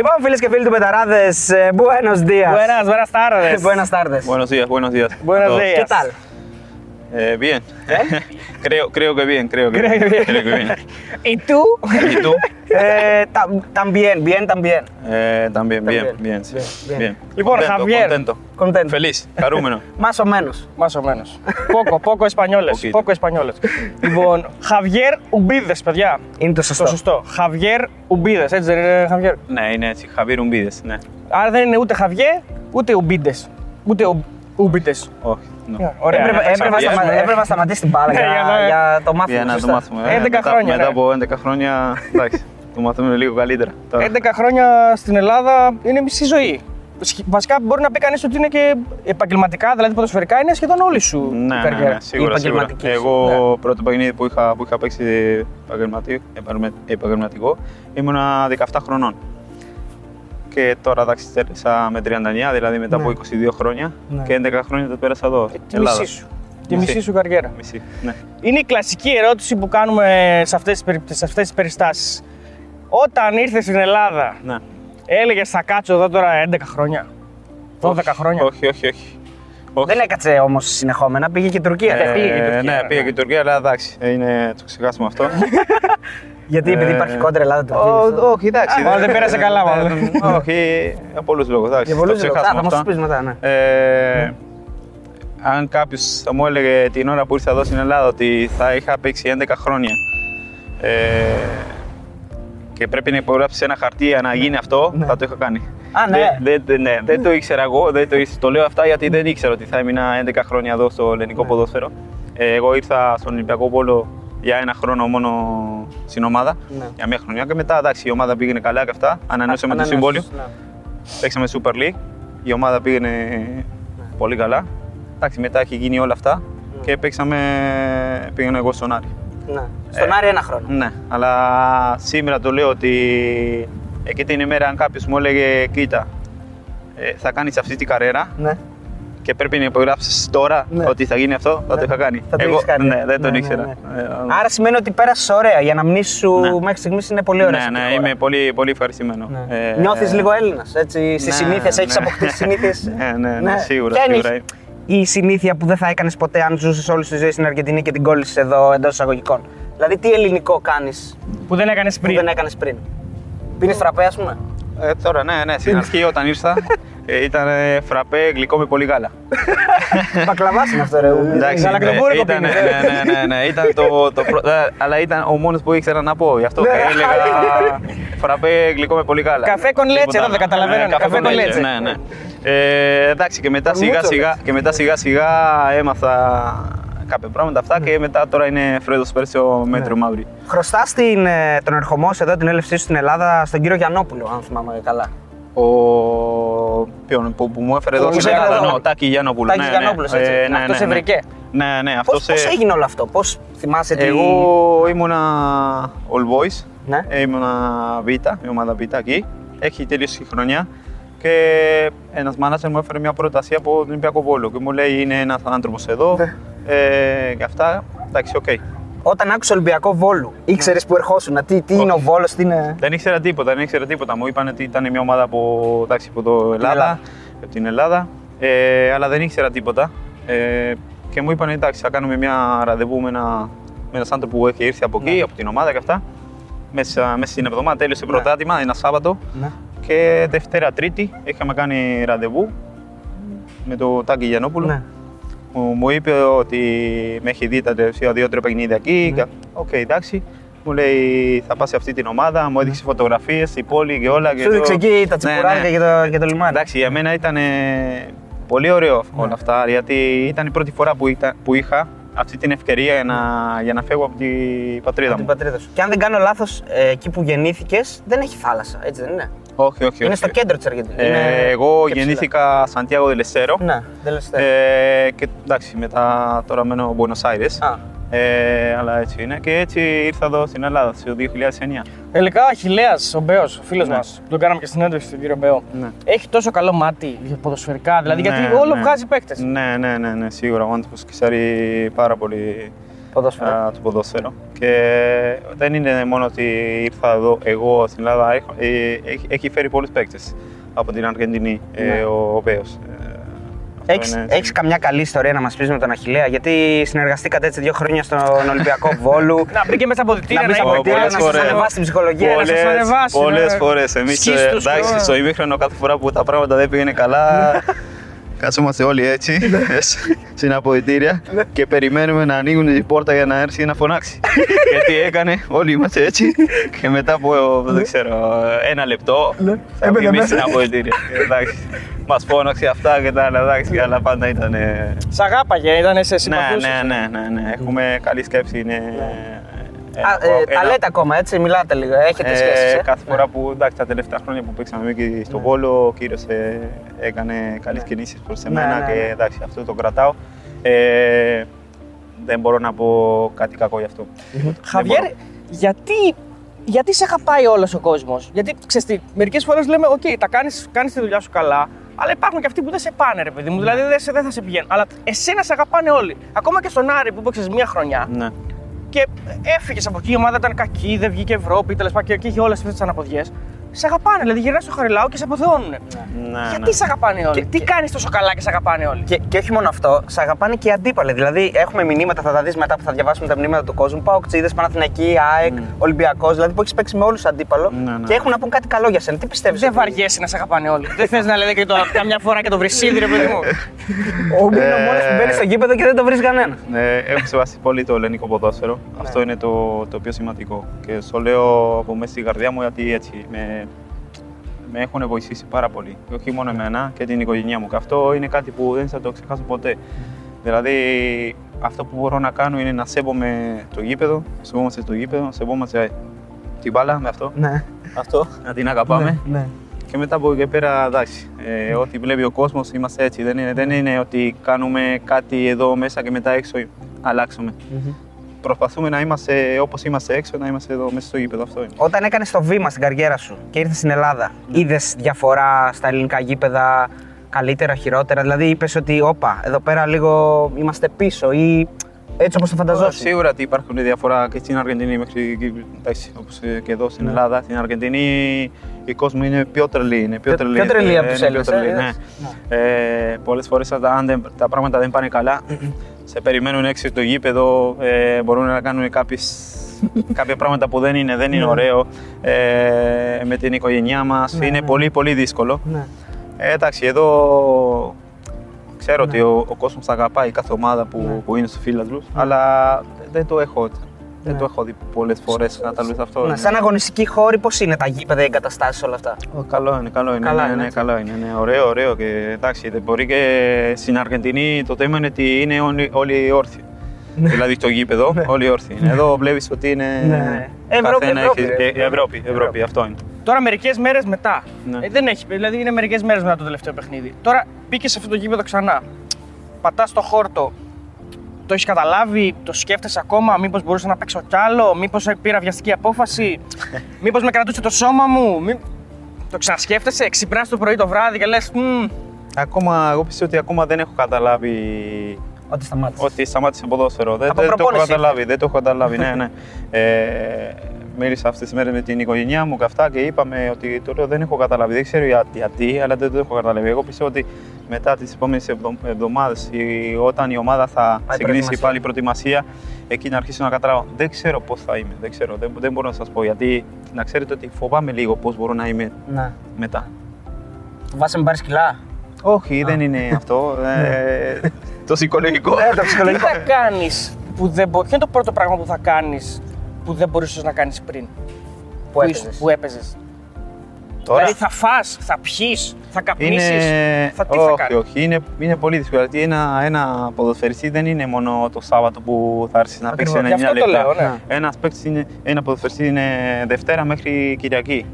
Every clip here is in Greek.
Iván Feliz que Filtro Betarades, eh, buenos días. Buenas, buenas tardes. buenas tardes. Buenos días, buenos días. Buenos días. ¿Qué tal? Eh, bien. ¿Eh? creo, creo que bien, creo que, creo bien. que bien. ¿Y tú? ¿Y tú? Eh, tam- también, bien, también. Eh, también, bien, También. bien, sí. Bien, bien. Λοιπόν, Contento, Javier. Contento. Contento. Feliz, χαρούμενο. Más o menos. Más o menos. Poco, poco españoles. Poquito. Poco españoles. λοιπόν, Javier Ουμπίδε, παιδιά. Είναι το σωστό. Το σωστό. Javier Ουμπίδε, έτσι δεν είναι, Javier; ναι, είναι έτσι. Χαβίρ Ουμπίδες, ναι. Άρα δεν είναι ούτε Javier, ούτε Ουμπίδε. Ούτε Ουμπίδε. Όχι. ναι. Ωραία. Έπρεπε, ναι, έπρεπε, να Xavier. σταμα- έπρεπε να σταματήσει την μπάλα για, Για να- για το μάθημα. Για να το σωστά. μάθουμε. 11 μετά, χρόνια, Μετά ναι. από 11 χρόνια, εντάξει, το μαθαίνουμε λίγο καλύτερα. Τώρα. 11 χρόνια στην Ελλάδα είναι μισή ζωή. Σχ- Βασικά μπορεί να πει κανείς ότι είναι και επαγγελματικά, δηλαδή ποδοσφαιρικά είναι σχεδόν όλη σου Ναι, η ναι, καριέρα. ναι, σίγουρα, Η σίγουρα. επαγγελματική σου, Εγώ πρώτο παιχνίδι που είχα, που είχα παίξει επαγγελματι- επαγγελμα- επαγγελματικό ήμουνα 17 χρονών. Και τώρα εντάξει, τέλειωσα με 39, δηλαδή μετά Ναι. από 22 χρόνια Ναι. και 11 χρόνια το πέρασα εδώ. Τη Ελλάδα. μισή σου. Τη Μισή. μισή σου καριέρα. Μισή, ναι. Είναι η κλασική ερώτηση που κάνουμε σε αυτές τις, περι- σε αυτές τις περιστάσεις. Όταν ήρθες στην Ελλάδα, ναι. έλεγες θα κάτσω εδώ τώρα 11 χρόνια. 12 χρόνια. Όχι, όχι, όχι. όχι. Δεν έκατσε όμως συνεχόμενα, πήγε και η Τουρκία. Ε, πήγε και η Τουρκία, ναι, ναι. πήγε και η Τουρκία, αλλά εντάξει, είναι, το ξεχάσουμε αυτό. Γιατί επειδή Ε, υπάρχει κόντρα Ελλάδα-Τουρκία. Ω, όχι, εντάξει. Α, δεν πέρασε καλά, μάλλον. δεν- Όχι, για πολλούς λόγους. Για Για πολλούς λόγους. Θα μας του πεις μετά, ναι. Ε, αν κάποιος θα μου έλεγε την ώρα που ήρθα εδώ στην Ελλάδα ότι θα είχα παίξει 11 χρόνια ε, και πρέπει να υπογράψεις ένα χαρτί για να γίνει αυτό, Ναι. θα το είχα κάνει. Α, ναι. Δεν, δεν, ναι, δεν το ήξερα εγώ, δεν το, ήξερα. το λέω αυτά γιατί δεν ήξερα ότι θα έμεινα 11 χρόνια εδώ στο ελληνικό Ναι. ποδόσφαιρο. Ε, εγώ ήρθα στον Ολυμπιακό Πόλο για ένα χρόνο μόνο στην ομάδα, Ναι. για μια χρονιά και μετά εντάξει, η ομάδα πήγαινε καλά και αυτά, ανανεώσαμε το Ανανέωσες, συμβόλαιο. ναι. Παίξαμε Super League. Η ομάδα πήγαινε πολύ καλά. Εντάξει, μετά έχει γίνει όλα αυτά και παίξαμε. Πήγαινα εγώ στον Άρη. Ναι. Στον Άρη ένα χρόνο. Ναι, αλλά σήμερα το λέω ότι εκείνη την ημέρα, αν κάποιος μου έλεγε, Κοίτα, ε, θα κάνεις αυτή την καριέρα Ναι. και πρέπει να υπογράψεις τώρα Ναι. ότι θα γίνει αυτό, θα Ναι. το είχα κάνει. Θα το εγώ, έχεις κάνει. Ναι, δεν τον Ναι, ήξερα. ναι, Ε, Άρα σημαίνει ότι πέρασες ωραία. Η αναμνήση σου Ναι. μέχρι στιγμής είναι πολύ ωραία. ναι, ναι, είμαι πολύ, πολύ ευχαριστημένο. Ναι. Ε, Νιώθεις λίγο Έλληνας. Στις ναι, συνήθειες, έχεις ναι. αποκτήσει συνήθειες. Ναι, ναι, ναι, σίγουρα, Ποια είναι σίγουρα. η συνήθεια που δεν θα έκανες ποτέ αν ζούσες όλη τη ζωή στην Αργεντινή και την κόλλησες εδώ εντός εισαγωγικών. Δηλαδή, τι ελληνικό κάνεις Που δεν έκανες που πριν. δεν έκανες πριν. Πίνεις φραπέ, ας πούμε. Ε, τώρα, ναι, ναι, στην αρχή όταν ήρθα ε, ήταν ε, φραπέ γλυκό με πολύ γάλα. Μπακλαβά είναι αυτό, ρε. Εντάξει, γαλακτομπούρικο ήταν, ναι, πίνεις, ε. ναι, ναι, ναι, ήταν το, το πρω- ε, αλλά ήταν ο μόνος που ήξερα να πω, γι' αυτό Ναι. έλεγα φραπέ γλυκό με πολύ γάλα. Καφέ con leche, Τίποτα εδώ άλλο. δεν καταλαβαίνω, Ναι, καφέ con con leche, leche. Ναι, ναι. Ε, εντάξει, και μετά σιγά Μούτσο, σιγά, λες. και μετά σιγά σιγά έμαθα κάποια πράγματα αυτά και μετά τώρα είναι Φρέδο Πέρσιο μέτρο μαύρη. Χρωστά την, ε, τον ερχομό σου εδώ, την έλευσή σου στην Ελλάδα, στον κύριο Γιαννόπουλο, αν θυμάμαι καλά. Ο ποιον, που, που μου έφερε εδώ Που στην σε έφερε Ελλάδα, εδώ. ναι, ο Τάκη Γιαννόπουλο. Τάκης ναι, ναι. Γιαννόπουλος, έτσι. Ε, ναι, Αυτός ναι, ναι. ευρικέ. Ναι, ναι, Πώ αυτός, ε, έγινε όλο αυτό, πώς θυμάσαι τι. Εγώ ήμουνα All Boys, Ναι. ε, ήμουνα Β, η ομάδα Β εκεί. Έχει τελειώσει η χρονιά και ένας μάνατζερ μου έφερε μια πρόταση από τον Ολυμπιακό Βόλο και μου λέει είναι ένας άνθρωπος εδώ Ναι. ε, και αυτά, εντάξει, οκ. Όταν άκουσε Ολυμπιακό Βόλου, ήξερες που ερχόσουν, τι, τι είναι ο Όχι. Βόλος, τι είναι; Δεν ήξερα τίποτα, δεν ήξερα τίποτα. Μου είπαν ότι ήταν μια ομάδα από, εντάξει, από το Ελλάδα, Ελλάδα. από την Ελλάδα, ε, αλλά δεν ήξερα τίποτα. Ε, και μου είπαν εντάξει, θα κάνουμε μια ραντεβού με ένα, με έναν άνθρωπο που έχει έρθει από εκεί, Ναι. από την ομάδα και αυτά. Μέσα, μέσα στην εβδομάδα τέλειωσε Ναι. πρωτάθλημα, ένα Σάββατο. Ναι. Και Δευτέρα Τρίτη είχαμε κάνει ραντεβού με τον Τάκη Γιαννόπουλο. Ναι. Μου, μου είπε ότι με έχει δει τα τελευταία δύο-τρία παιχνίδια εκεί. Ναι. και- Οκ, εντάξει. Μου λέει θα πας σε αυτή την ομάδα, μου έδειξε φωτογραφίες, η πόλη και όλα. και Σου έδειξε το- εκεί τα Ναι, τσιπουράκια ναι. και, το, και το λιμάνι. Εντάξει, για μένα ήταν ε, πολύ ωραίο Ναι. όλα αυτά, γιατί ήταν η πρώτη φορά που, ήταν, που είχα αυτή την ευκαιρία για να, για να φεύγω από την πατρίδα Από την μου. πατρίδα σου. Και αν δεν κάνω λάθος, εκεί που γεννήθηκες δεν έχει θάλασσα, έτσι δεν είναι; Όχι, όχι. Είναι όχι. στο κέντρο της Αργεντινής. Ε, εγώ γεννήθηκα Σαντιάγο Δελεσέρο. Ναι, δεν λες ε. Ε, και εντάξει, μετά τώρα μένω Buenos Aires. Α, Ε, αλλά έτσι είναι. Και έτσι ήρθα εδώ στην Ελλάδα το 2009. Τελικά ο Αχηλέα, ο Μπέος, ο φίλος Ναι. μας, τον κάναμε και στην έντευξη τον κύριο Μπέο. Ναι. Έχει τόσο καλό μάτι για ποδοσφαιρικά, δηλαδή Ναι, γιατί όλο ναι. βγάζει παίκτες. Ναι, ναι, ναι, ναι, σίγουρα. Ο άνθρωπος ξέρει πάρα πολύ Ποδόσφαιρο. α, το ποδόσφαιρο. Και δεν είναι μόνο ότι ήρθα εδώ εγώ στην Ελλάδα, έχω- ε, έχει, έχει φέρει πολλούς παίκτες από την Αργεντινή, ε, Ναι. ο, ο Βέος. Ε, αυτό Έχεις, είναι- έχεις καμιά καλή ιστορία να μας πεις με τον Αχιλέα, γιατί συνεργαστήκατε έτσι δύο χρόνια στον Ολυμπιακό Βόλου. Να μπει και μέσα από αποδητήρια, να μπει να στα είπε αποδητήρια, να πολλές σας φορές. ανεβάσει την ψυχολογία. Πολλές- να σας- σας ανεβάσει, Πολλές ναι. φορές. Εμείς, ε, Σκίστους, εντάξει, τώρα. στο ημίχρονο κάθε φορά που τα πράγματα δεν πήγαινε καλά, Κάθομαστε όλοι έτσι, στην αποδητήρια και περιμένουμε να ανοίγουν η πόρτα για να έρθει να φωνάξει. Γιατί έκανε, όλοι είμαστε έτσι και μετά από, δεν ξέρω, ένα λεπτό θα Έμπαινε βγει μέσα. στην αποδητήρια. Εντάξει, μας φώναξε αυτά και τα άλλα, εντάξει, αλλά πάντα ήταν... ε, Σ' αγάπαγε, ήταν σε Ναι, συμπαθούσε. ναι, ναι, ναι, ναι, έχουμε καλή σκέψη, είναι... ένα- Α, ε, ένα- τα λέτε ακόμα έτσι, μιλάτε λίγο, έχετε ε, σχέσεις. ε; κάθε φορά που εντάξει, τα τελευταία χρόνια που παίξαμε εκεί στο Βόλο, ο κύριος έκανε καλές κινήσεις προς Ναι, εμένα ναι, και ναι. εντάξει, αυτό το κρατάω. Ε, δεν μπορώ να πω κάτι κακό γι' αυτό. Δεν Χαβιέρ, μπορώ. γιατί, γιατί σε αγαπάει όλος ο κόσμος; Γιατί ξέρεις τι, μερικές φορές λέμε: Οκ, τα κάνεις κάνεις τη δουλειά σου καλά, αλλά υπάρχουν και αυτοί που δεν σε πάνε, ρε παιδί μου. Δηλαδή δεν, σε- δεν θα σε πηγαίνουν. Αλλά εσένα σε αγαπάνε όλοι. Ακόμα και στον Άρη που παίξε μία χρονιά Ναι. Και έφυγες από εκεί, η ομάδα ήταν κακή, δεν βγήκε Ευρώπη, τέλος πάντων και είχε όλες αυτές τις αναποδιές. Σε αγαπάνε, δηλαδή γυρνά στο χαριλάο και σε αποθεώνουν. Ναι, Γιατί ναι. σε αγαπάνε όλοι, Και- τι και- κάνεις τόσο καλά και σε αγαπάνε όλοι; Και, και όχι μόνο αυτό, σε αγαπάνε και οι αντίπαλοι. Δηλαδή, έχουμε μηνύματα, θα τα δεις μετά που θα διαβάσουμε τα μηνύματα του κόσμου. Παοξίδε, Παναθηναϊκή, ΑΕΚ, Ολυμπιακός, δηλαδή που έχεις παίξει με όλους αντίπαλο Ναι, ναι. και έχουν να πούν κάτι καλό για σένα. Τι πιστεύεις. Δεν βαριέσαι να σε αγαπάνε όλοι. δεν θες να λέτε και το, καμιά φορά και το βρυσίδι, ρε παιδί μου. Ο Ούμπι είναι ο Ε, μόνος που μπαίνει στο γήπεδο και δεν το βρεις κανένα. Ε, έχω σεβαστεί πολύ το ελληνικό ποδόσφαιρο. Ναι. Αυτό είναι το, το πιο σημαντικό. Και στο λέω από μέσα στην καρδιά μου γιατί έτσι με, με έχουν βοηθήσει πάρα πολύ. Και όχι μόνο εμένα και την οικογένειά μου. Και αυτό είναι κάτι που δεν θα το ξεχάσω ποτέ. Δηλαδή, αυτό που μπορώ να κάνω είναι να σέβομαι το γήπεδο, να σεβόμαστε το γήπεδο, να σεβόμαστε την μπάλα με αυτό. Ναι. Αυτό, να την αγαπάμε. ναι. Και μετά από εκεί και πέρα, εντάξει, ε, ό,τι βλέπει ο κόσμος είμαστε έτσι. Δεν είναι, δεν είναι ότι κάνουμε κάτι εδώ μέσα και μετά έξω αλλάξουμε. Προσπαθούμε να είμαστε όπως είμαστε έξω, να είμαστε εδώ μέσα στο γήπεδο. Αυτό είναι. Όταν έκανες το βήμα στην καριέρα σου και ήρθες στην Ελλάδα, Ναι. είδες διαφορά στα ελληνικά γήπεδα, καλύτερα, χειρότερα; Δηλαδή, είπες ότι, όπα, εδώ πέρα λίγο είμαστε πίσω ή έτσι όπως το φανταζόσουν; Σίγουρα ότι υπάρχουν διαφορά και στην Αργεντινή μέχρι όπως και εδώ στην Ελλάδα. Στην Αργεντινή η κόσμο είναι πιο τρελή. Είναι πιο Πιο- τρελή, πιο τρελή ε, από τους είναι πιο Έλληνες, τρελή, ε, ναι. Ε, Πολλές φορές αν δεν- τα πράγματα δεν πάνε καλά, σε περιμένουν έξω στο γήπεδο, ε, μπορούν να κάνουν κάποιες, κάποια πράγματα που δεν είναι, δεν είναι ωραίο ε, με την οικογένειά μας. είναι πολύ πολύ δύσκολο. Ναι. Ε, εντάξει, εδώ ξέρω ότι ο, ο κόσμος θα αγαπάει κάθε ομάδα που, που είναι στο φίλαθλους, αλλά δεν το έχω, δεν Ναι. το έχω δει πολλές φορές να τα λέω αυτό; Ναι, είναι- σαν αγωνιστική χώρη, πώς είναι τα γήπεδα, οι εγκαταστάσεις, όλα αυτά; Ω, Καλό είναι, καλό είναι. Καλά ναι, είναι, ναι, έτσι. καλό είναι. Ναι, ωραίο, ωραίο. Και εντάξει, δεν μπορεί και στην Αργεντινή το θέμα είναι ότι είναι όλοι, όλοι όρθιοι. δηλαδή στο γήπεδο, όλοι όρθιοι. είναι. Εδώ βλέπεις ότι είναι. Ναι. Ευρώπη, καθένα Ευρώπη, έχει- ρε. ε, Ευρώπη, Ευρώπη, αυτό είναι. Τώρα μερικές μέρες μετά. Ναι. Ε, δεν έχει, δηλαδή είναι μερικές μέρες μετά το τελευταίο παιχνίδι. Τώρα μπήκες σε αυτό το γήπεδο ξανά. Πατάς το χόρτο. Το έχεις καταλάβει, το σκέφτεσαι ακόμα, μήπως μπορούσα να παίξω κι άλλο, μήπως πήρα βιαστική απόφαση, μήπως με κρατούσε το σώμα μου. Μη... Το ξανασκέφτεσαι, ξυπνάς το πρωί το βράδυ και λες. Ακόμα, εγώ πιστεύω ότι ακόμα δεν έχω καταλάβει Ότι σταμάτησες. ότι σταμάτησε ποδόσφαιρο. Δεν, Από δεν το έχω προπόνηση. καταλάβει. Δεν το έχω καταλάβει, ναι, ναι. Ε, μίλησα αυτές τις μέρες με την οικογένειά μου και αυτά και είπαμε ότι το λέω δεν έχω καταλάβει. Δεν ξέρω για- γιατί, αλλά δεν το έχω καταλάβει. Εγώ πιστεύω ότι μετά τις επόμενες εβδομάδες, όταν η ομάδα θα ξεκινήσει προετοιμασία. πάλι η προετοιμασία, εκεί να αρχίσω να καταλάβω. Δεν ξέρω πώς θα είμαι. Δεν ξέρω. Δεν, δεν μπορώ να σας πω γιατί να ξέρετε ότι φοβάμαι λίγο πώς μπορώ να είμαι Ναι. μετά. Φοβάσαι με πάρεις κιλά; Όχι, δεν είναι αυτό. Ε, το ψυχολογικό. Ναι, το Τι ψυχολογικό. θα κάνεις που δεν μπορεί. Ποιο είναι το πρώτο πράγμα που θα κάνεις; Που δεν μπορούσες να κάνεις πριν. Που ήσουν- έπαιζες. Που έπαιζες. Τώρα, Δηλαδή θα φας, θα πιείς, θα καπνίσεις, Είναι... θα τι θα όχι, κάνεις; όχι, είναι, είναι πολύ δύσκολο. Γιατί ένα, ένα ποδοσφαιριστή δεν είναι μόνο το Σάββατο που θα έρθεις να παίξεις Ακριβώς, 90 γι' αυτό το λεπτά. λέω, ναι. Ένας παίκτης είναι, ένα ποδοσφαιριστή είναι Δευτέρα μέχρι Κυριακή.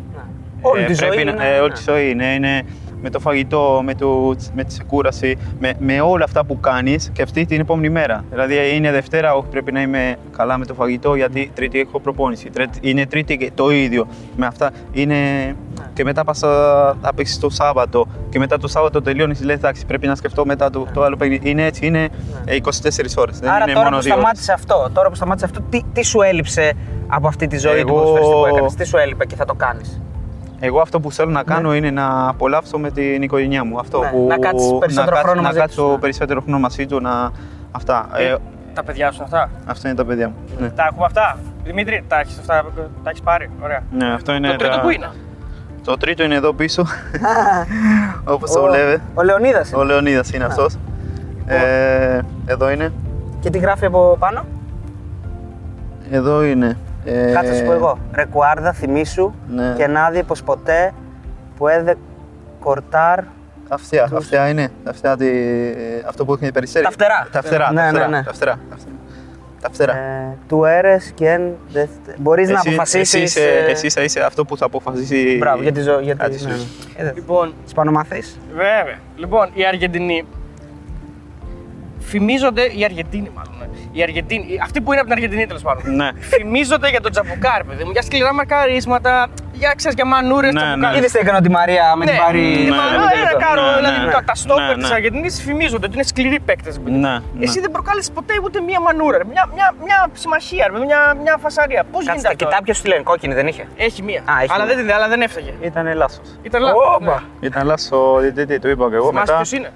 Όλη Ε, τη ζωή πρέπει να- είναι- ε, όλη τη ζωή είναι, είναι με το φαγητό, με, το, με τη ξεκούραση, με, με όλα αυτά που κάνεις και αυτή την επόμενη μέρα. Δηλαδή είναι Δευτέρα, όχι πρέπει να είμαι καλά με το φαγητό γιατί Τρίτη έχω προπόνηση. Τρίτη- Είναι Τρίτη και το ίδιο με αυτά. Είναι... Και μετά πας θα παίξεις το Σάββατο και μετά το Σάββατο τελειώνεις. Λες, εντάξει, πρέπει να σκεφτώ μετά το, το άλλο παιχνίδι. Είναι έτσι, είναι ε, 24 ώρες. Δεν Άρα είναι τώρα μόνο που δύο. ώρες. σταμάτησε αυτό, τώρα που σταμάτησε αυτό, τι, τι σου έλειψε από αυτή τη ζωή του Εγώ- ποδοσφαιριστή που έκανες, τι σου έλειπε και θα το κάνεις; Εγώ αυτό που θέλω να κάνω είναι να απολαύσω με την οικογένειά μου. Αυτό Ναι, που, να κάτσεις περισσότερο να, χρόνο να μαζί κάτσω τους, ναι. περισσότερο χρόνο μαζί του. Να... Αυτά. Ε, Τα παιδιά σου αυτά; αυτά είναι τα παιδιά μου. Ναι. Τα έχουμε αυτά; Δημήτρη, τα έχεις αυτά, τα έχεις πάρει; Ωραία. Ναι, αυτό είναι Το τρίτο τα- που είναι; Το τρίτο είναι εδώ πίσω. Όπως το Ο- βλέπετε. Ο Λεωνίδας Ο είναι. Λεωνίδας είναι αυτός. Ε, εδώ είναι. Και τι γράφει από πάνω; Εδώ είναι. Ε, Κάτσε να σου πω εγώ. Ρεκουάρδα, θυμήσου Ναι. και να δει πως ποτέ που έδε κορτάρ. Αυτιά, αυτιά είναι. Αυτιά, τη... Αυτό που έχει περιστέρι. Τα φτερά. Τα φτερά, Ναι, τα ναι, φτερά, ναι. τα φτερά. Τα φτερά. Ε, του έρες και εν... δε- Μπορείς να Εσύ- αποφασίσεις... Εσύ, είσαι, ε, εσύ θα είσαι αυτό που θα αποφασίσει. Μπράβο, για τη ζωή. Για κάτι τη... σου. ναι, ναι. Ε, δε- Λοιπόν, Ισπανομαθής. βέβαια. Λοιπόν, οι Αργεντινοί φημίζονται, οι Αργεντίνοι μάλλον. Ναι. Οι Αργεντίνοι, αυτοί που είναι από την Αργεντινή τέλος πάντων. Ναι. Φημίζονται για τον Τζαμπουκάρ, παιδί μου, για σκληρά μαρκαρίσματα, για, ξέρεις, για μανούρες Ναι, Τζαμπουκάρ. ναι. Είδες τι έκανε τη Μαρία με την Ναι, Πάρη... ναι, ναι, μα, ναι, ένα ναι, κάρο, ναι, δηλαδή ναι. τα, τα στόπερ Ναι, της ναι. Αργεντινής φημίζονται ότι είναι σκληροί παίκτες. Ναι, ναι. Εσύ δεν προκάλεσες ποτέ ούτε μία μανούρα, ρε. μια, μια, μια συμμαχία, ρε, μια, μια φασαρία. Πώς γίνεται Κάτσε, τα αυτό; κοιτά ποιος τη λένε, κόκκινη δεν είχε; Έχει μία. Α, έχει αλλά, μία. δεν, την- αλλά δεν έφταγε. Ήταν λάθος. Ήταν λάθος. Όπα. Ήταν λάθος ο διαιτητή, το είπα και εγώ Θυμάσαι μετά. ποιος είναι;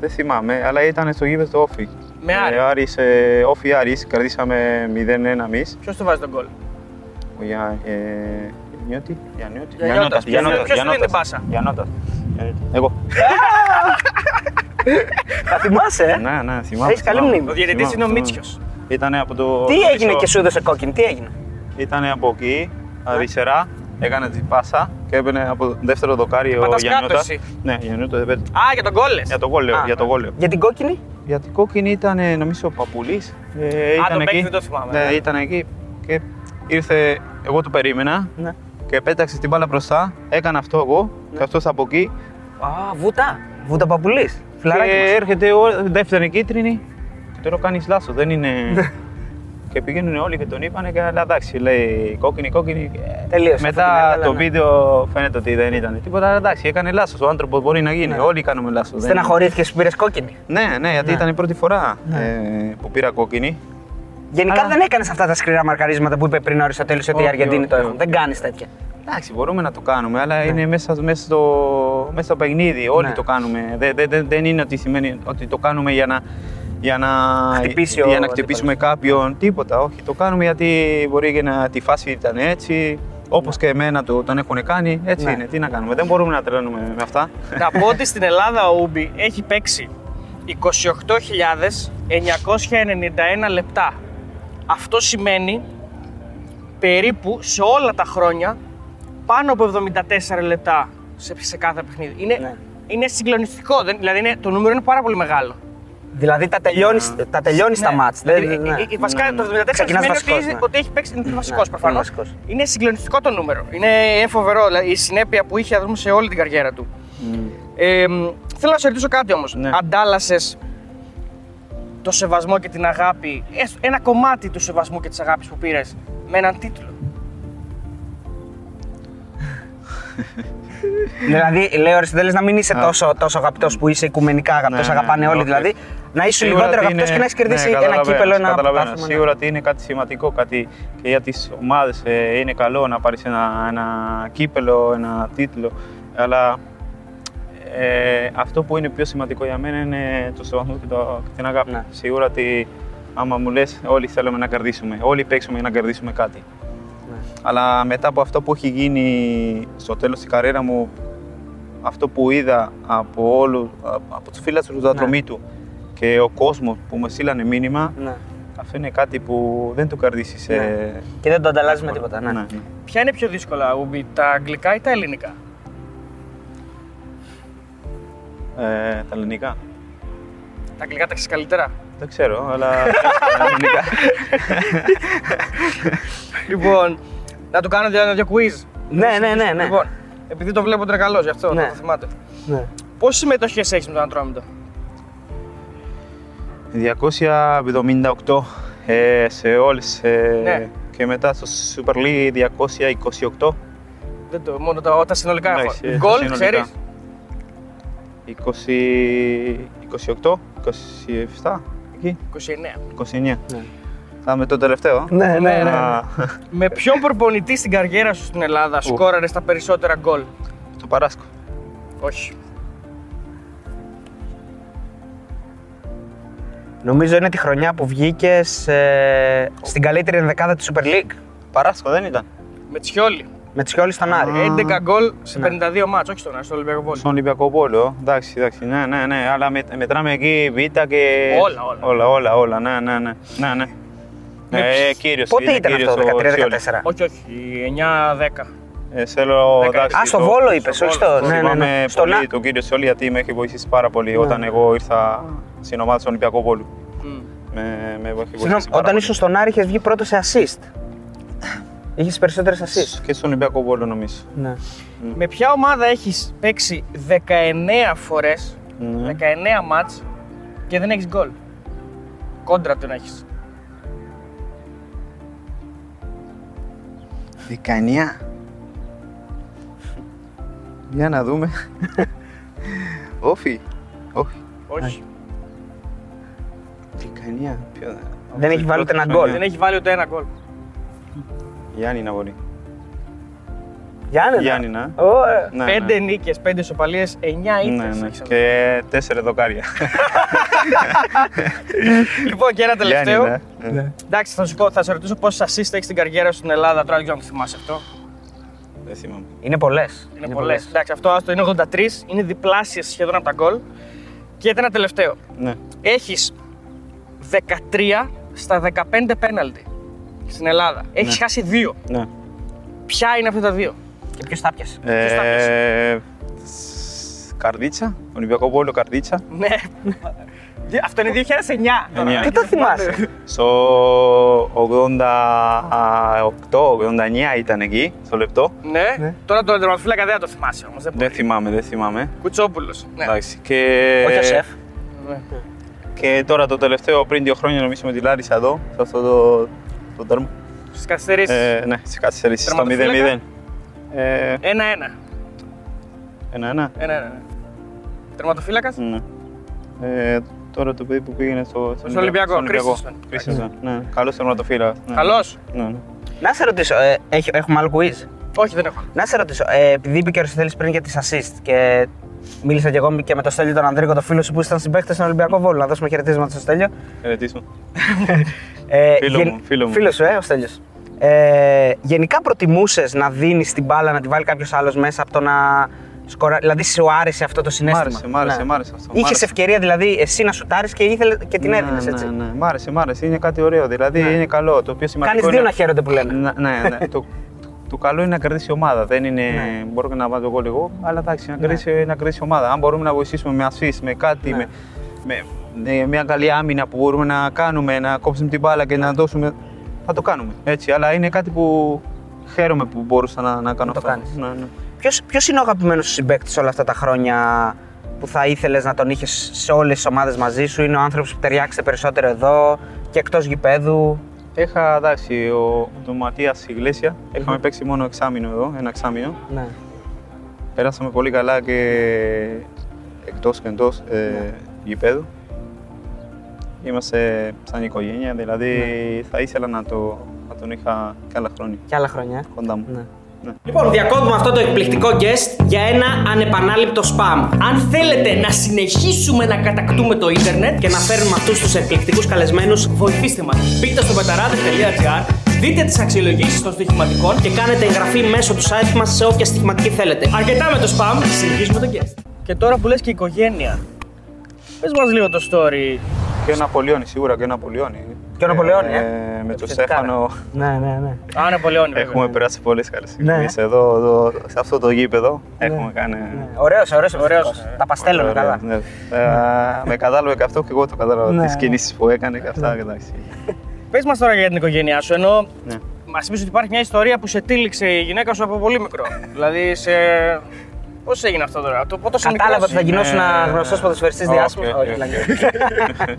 Δεν θυμάμαι, αλλά ήταν στο γήπεδο του Όφη. Με Άρη. Ε, Άρης, ε, Όφη Άρης, κερδίσαμε 0-1 εμείς. Ποιος το βάζει τον κόλ. Ο Για, ε, Γιαννιώτη, Γιαννιώτη, Γιαννιώτας. Γιαννιώτας, Ποιος- Γιαννιώτας, ποιος του δίνει την Γιαννιώτας. πάσα; Γιαννιώτας. Γιαννιώτας. Εγώ. Θα θυμάσαι, ε; Ναι, ναι, θυμάμαι. Έχεις καλή θυμάμαι. μνήμη. Ο διαιτητής Θυμάμαι, είναι ο θυμάμαι. Μίτσιος. Ήταν από το. Τι το έγινε πίσω- και σου έδωσε κόκκινη, τι έγινε; Ήταν από εκεί, αριστερά, έκανε την πάσα και έπαιρνε από το δεύτερο δοκάρι ο Πατάς κάτω Γιαννιώτας. εσύ. Ναι, Γιαννιώτας δεν πέτει. Α, για τον κόλ λες. Για το γόλιο, Α, για το γόλιο. Για την κόκκινη; Γιατί κόκκινη ήταν ε, νομίζω ο Παπουλής. Ε, ήταν τον παίκτη εκεί. δεν το θυμάμαι, Ναι, ναι. ήταν εκεί και ήρθε, εγώ το περίμενα Ναι. και πέταξε την μπάλα μπροστά, έκανα αυτό εγώ και αυτός από εκεί Α, βούτα. Βούτα παπουλής. Φιλαράκι και μας. έρχεται ο δεύτερη κίτρινη και τώρα κάνεις λάθος, δεν είναι... και πηγαίνουν όλοι και τον είπανε και αλλά εντάξει, λέει κόκκινη, κόκκινη. και Τελείωσε αυτή Μετά την μέρα, αλλά το ναι. βίντεο φαίνεται ότι δεν ήταν τίποτα, αλλά εντάξει, έκανε λάθος. Ο άνθρωπος μπορεί να γίνει, Ναι. όλοι κάνουμε λάθος. δεν- Στεναχωρήθηκες που πήρες κόκκινη. Ναι, ναι, γιατί Ναι. ήταν η πρώτη φορά ε, που πήρα κόκκινη. Γενικά Αλλά- δεν έκανες αυτά τα σκληρά μαρκαρίσματα που είπε πριν ο Αριστοτέλης ότι οι Όχι, Αργεντίνοι όχι, το έχουν. όχι. Δεν κάνεις τέτοια. Εντάξει, μπορούμε να το κάνουμε, αλλά είναι μέσα, μέσα, στο, μέσα στο παιχνίδι. Όλοι Ναι. το κάνουμε. Δεν, δεν, δεν, δεν είναι ότι σημαίνει ότι το κάνουμε για να, για να, Χτυπήσει ο για να χτυπήσουμε κάποιον. Τίποτα. Όχι, το κάνουμε γιατί μπορεί και να τη φάση ήταν έτσι. Όπως και εμένα το, τον έχουν κάνει, έτσι Ναι. είναι. Τι να κάνουμε, δεν μπορούμε να τρελαίνουμε με αυτά. Να πω ότι στην Ελλάδα ο Ούμπι έχει παίξει 28.991 λεπτά. Αυτό σημαίνει περίπου σε όλα τα χρόνια πάνω από 74 λεπτά σε, σε κάθε παιχνίδι. Είναι, Ναι. είναι συγκλονιστικό. Δεν, δηλαδή είναι, το νούμερο είναι πάρα πολύ μεγάλο. Δηλαδή τα τελειώνει τα, τελειώνεις τα μάτς. Δηλαδή, Δεν- ναι. ε, ε, Βασικά το 74 Ξεκινάς σημαίνει ότι, βασικός, είσαι- ναι. ότι έχει παίξει. Είναι βασικός Ναι, προφανώς. είναι βασικός. Είναι συγκλονιστικό το νούμερο. Είναι, είναι φοβερό. Δηλαδή, η συνέπεια που είχε ας πούμε, σε όλη την καριέρα του. Ε, μ, θέλω να σε ρωτήσω κάτι όμως. Ναι. Αντάλλασες το σεβασμό και την αγάπη, έστω ένα κομμάτι του σεβασμού και της αγάπης που πήρες με έναν τίτλο; Δηλαδή, λέει ο Αριστοτέλης να μην είσαι Α. τόσο, τόσο αγαπητό που είσαι οικουμενικά αγαπητό, Ναι, ναι, αγαπάνε ναι, όλοι όχι. δηλαδή. Να είσαι Σίγουρα λιγότερο ότι αγαπητό είναι- και να έχεις κερδίσει ναι, ένα καταλαβαίνω, κύπελο, ένα καταλαβαίνω. πρωτάθλημα. ναι. Σίγουρα ότι είναι κάτι σημαντικό, κάτι και για τις ομάδες είναι καλό να πάρεις ένα, ένα κύπελο, ένα τίτλο. Αλλά ε, αυτό που είναι πιο σημαντικό για μένα είναι το σεβασμό και, το, και την αγάπη. Ναι. Σίγουρα ότι άμα μου λες, όλοι θέλουμε να κερδίσουμε, όλοι παίξουμε για να κερδίσουμε κάτι. Ναι. Αλλά μετά από αυτό που έχει γίνει στο τέλος της καριέρας μου, αυτό που είδα από, όλους, από τους φίλους τους δατρομή τους και ο κόσμος που μου στείλανε μήνυμα, Ναι. αυτό είναι κάτι που δεν το κερδίσεις. Ναι. ε, Και δεν το ανταλλάσσει με τίποτα. Ναι. ναι, ναι. Ποια είναι πιο δύσκολα, Ούμπι, τα αγγλικά ή τα ελληνικά; Ε, τα ελληνικά. Τα αγγλικά τα έχεις καλύτερα; Δεν ξέρω, αλλά τα ελληνικά. λοιπόν, να του κάνω ένα δύο quiz. Ναι, ναι, ναι, ναι. Λοιπόν, επειδή το βλέπω τρεκαλός γι' αυτό, Ναι. θα το θυμάται. Ναι. Πόσες συμμετοχές έχεις με τον Ατρόμητο. 278 ε, σε όλες ε, Ναι. και μετά στο Super League 228. Δεν το, μόνο τα, τα συνολικά έχω. Εντάξει, ε, Γκολ, συνολικά. ξέρεις; 20, 28, 27, εκεί, 29. 29. Θα με το τελευταίο. Ναι, ναι, ναι. Α, Με ποιον προπονητή στην καριέρα σου στην Ελλάδα σκόραρες τα περισσότερα γκολ; το Παράσκο. Όχι. Νομίζω είναι τη χρονιά που βγήκες στην καλύτερη ενδεκάδα της Super League. Παράσκο δεν ήταν. Με Τσιόλι. Με Τσιόλι στον Άρη. 11 γκολ σε Ναι. 52 μάτς, όχι στον Άρη, στο Ολυμπιακό Πόλο. Στον Ολυμπιακό Πόλο. Εντάξει, εντάξει. Ναι, ναι, ναι. Αλλά με, μετράμε εκεί β' και. Όλα, όλα. Όλα, όλα, όλα. Ναι, ναι, ναι. ναι, ναι. Ε, κύριος, Πότε είναι ήταν κύριος αυτό, ο 13-14. Σιόλης; Όχι, όχι, 9-10. Ε, θέλω, Δέκα. εντάξει, Α, στο το- Βόλο είπες, στο όχι Βόλο, στο. στο Ναι, ναι, Θυμάμαι ναι. Στον πολύ Α- τον κύριο Σιόλη γιατί με έχει βοηθήσει πάρα πολύ όταν εγώ ήρθα στην ομάδα του Ολυμπιακού Πόλου. Μμ. Με, με έχει βοηθήσει Συγγνώμη, πάρα όταν πολύ. ήσουν στον Άρη είχες βγει πρώτος σε assist. Είχες περισσότερες assist. Και στον Ολυμπιακό Πόλο νομίζω. Ναι. Με ποια ομάδα έχεις παίξει 19 φορές, Ναι. 19 μάτς και δεν έχεις γκολ; Κόντρα τον έχεις. 19. Για να δούμε. Όχι. Όχι. Όχι. 19. Ποιο... Δεν έχει βάλει ούτε ένα γκολ. Δεν έχει βάλει ούτε ένα γκολ. Γιάννη να μπορεί. Γιάννη. Γιάννηνα. Ναι, Πέντε ναι. νίκες, πέντε σοπαλίες, 9 ήττες. Ναι, ναι. έχεις. Και τέσσερα δοκάρια. Λοιπόν, και ένα τελευταίο. Γιάννηνα. Ναι. Εντάξει, θα σου πω, θα σε ρωτήσω πόσες assist έχεις στην καριέρα σου στην Ελλάδα. Τώρα δεν ξέρω αν το θυμάσαι αυτό. Δεν θυμάμαι. Είναι πολλές. Είναι, πολλές. Εντάξει, αυτό άστο είναι 83, είναι διπλάσιες σχεδόν από τα γκολ. Και ένα τελευταίο. Ναι. Έχεις 13 στα 15 πέναλτι στην Ελλάδα. Έχεις Ναι. χάσει δύο. Ναι. Ποια είναι αυτά τα δύο; Και ποιο τα πιασε. Ποιος τα Ε, σ- Καρδίτσα, Ολυμπιακό Πόλο Καρδίτσα. Ναι. αυτό είναι 2009. τώρα. Εννιά. Τι το θυμάσαι. Στο 88-89 ήταν εκεί, στο λεπτό. Ναι. Ναι. Τώρα το τερματοφύλακα δεν θα το θυμάσαι όμως. Δεν Δεν μπορεί. θυμάμαι, δεν θυμάμαι. Κουτσόπουλος. Ναι. Εντάξει. Και... Όχι ο σεφ. Ναι. Και τώρα το τελευταίο, πριν δύο χρόνια, νομίζω με τη Λάρισα εδώ, σε αυτό το, το τέρμα. Στις καθυστερήσεις. Ε, ναι, στις καθυστερήσεις, στο 0-0. Τερματοφύλακα. Ε, Ένα-ένα. ένα-ένα. Ένα-ένα. ναι. Τερματοφύλακας; Ναι. Ε, τώρα το παιδί που πήγαινε στο, Στον Ολυμπιακό, Κρίστενσεν. Κρίστενσεν, ναι. Καλός τερματοφύλακας. Ναι. Καλός; Ναι, ναι. Να σε ρωτήσω, ε, έχ- έχουμε άλλο quiz; Όχι, δεν έχω. Να σε ρωτήσω, ε, επειδή είπε και ο Αριστοτέλης πριν για τις assist και μίλησα και εγώ και με τον Στέλιο τον Ανδρίκο, το φίλο σου που ήταν συμπαίχτε στον Ολυμπιακό Βόλο. Να δώσουμε χαιρετίσματα στο Στέλιο. Χαιρετίσμα. Ε, Φίλο μου, φίλο μου. Φίλος σου, ε, ο Στέλιος. Ε, γενικά προτιμούσες να δίνεις την μπάλα να τη βάλει κάποιος άλλος μέσα από το να σκορα... Δηλαδή, σου άρεσε αυτό το Μ' συνέστημα. άρεσε, μ' άρεσε, μ' άρεσε αυτό. μ' Είχες άρεσε. ευκαιρία δηλαδή εσύ να σουτάρεις και, ήθελε, και την Ναι, έδινες ναι, έτσι; Ναι, ναι. Μ' άρεσε, μ' άρεσε. Είναι κάτι ωραίο. Δηλαδή είναι καλό. Το πιο σημαντικό. Κάνεις δύο είναι... να χαίρονται που λένε. Ναι, ναι, ναι. το, το καλό είναι να κερδίσει η ομάδα. Δεν είναι. Ναι. Μπορώ και να βάζω εγώ λίγο, αλλά εντάξει, να κερδίσει, να κερδίσει η ομάδα. Αν μπορούμε να βοηθήσουμε με assist, με κάτι, Ναι. με, με, με μια καλή άμυνα που μπορούμε να κάνουμε, να κόψουμε την μπάλα και να δώσουμε. Θα το κάνουμε. Έτσι, αλλά είναι κάτι που χαίρομαι που μπορούσα να, να κάνω το αυτό. κάνεις. Ναι, ναι. Ποιος, ποιος είναι ο αγαπημένος σου συμπαίκτης όλα αυτά τα χρόνια που θα ήθελες να τον είχες σε όλες τις ομάδες μαζί σου, είναι ο άνθρωπος που ταιριάξε περισσότερο εδώ και εκτός γηπέδου; Είχα εντάξει, ο, τον Ματίας Ιγλέσια. Είχαμε παίξει μόνο εξάμεινο εδώ, ένα εξάμεινο. Ναι. Περάσαμε πολύ καλά και εκτός και εντός ε, γηπέδου. Είμαστε σαν οικογένεια, δηλαδή θα ήθελα να, το, να τον είχα και άλλα χρόνια Και άλλα χρόνια. ε. κοντά μου. Ναι. Ναι. Λοιπόν, διακόπτουμε αυτό το εκπληκτικό guest για ένα ανεπανάληπτο spam. Αν θέλετε να συνεχίσουμε να κατακτούμε το ίντερνετ και να φέρνουμε αυτούς τους εκπληκτικούς καλεσμένους, βοηθήστε μας. Μπείτε στο πεταράδε.gr, δείτε τις αξιολογήσεις των στοιχηματικών και κάνετε εγγραφή μέσω του site μας σε όποια στοιχηματική θέλετε. Αρκετά με το spam, συνεχίζουμε το guest. Και τώρα που λες και οικογένεια. Πες μας λίγο το story. Και ο Ναπολιώνη, σίγουρα και ο Ναπολιώνη. Και ο Ναπολεόνη, ε. Με τον Επιθετικά, Στέφανο Ναι, ναι, ναι. Α, Ναπολεόνι βέβαια. έχουμε περάσει πολλές καλές Ναι. στιγμές εδώ, εδώ, σε αυτό το γήπεδο. Έχουμε κάνει. ναι. Ωραίος, ωραίος, Ωραίος, ωραίος. ε. Τα παστέλνουν Ωραία, καλά. ναι. Ε, με κατάλαβε και αυτό και εγώ το κατάλαβα. Ναι. τις κινήσεις που έκανε και αυτά. και εντάξει. Πες μας τώρα για την οικογένειά σου, ενώ Ναι. μας είπες ότι υπάρχει μια ιστορία που σε τύλιξε η γυναίκα σου από πολύ μικρό. δηλαδή σε... Πώς έγινε αυτό τώρα, το πότε Κατάλαβα ότι θα γινώσουν Ε, γνωστός ποδοσφαιριστής όχι, διάσημος. όχι, Όχι, όχι. πλάκα.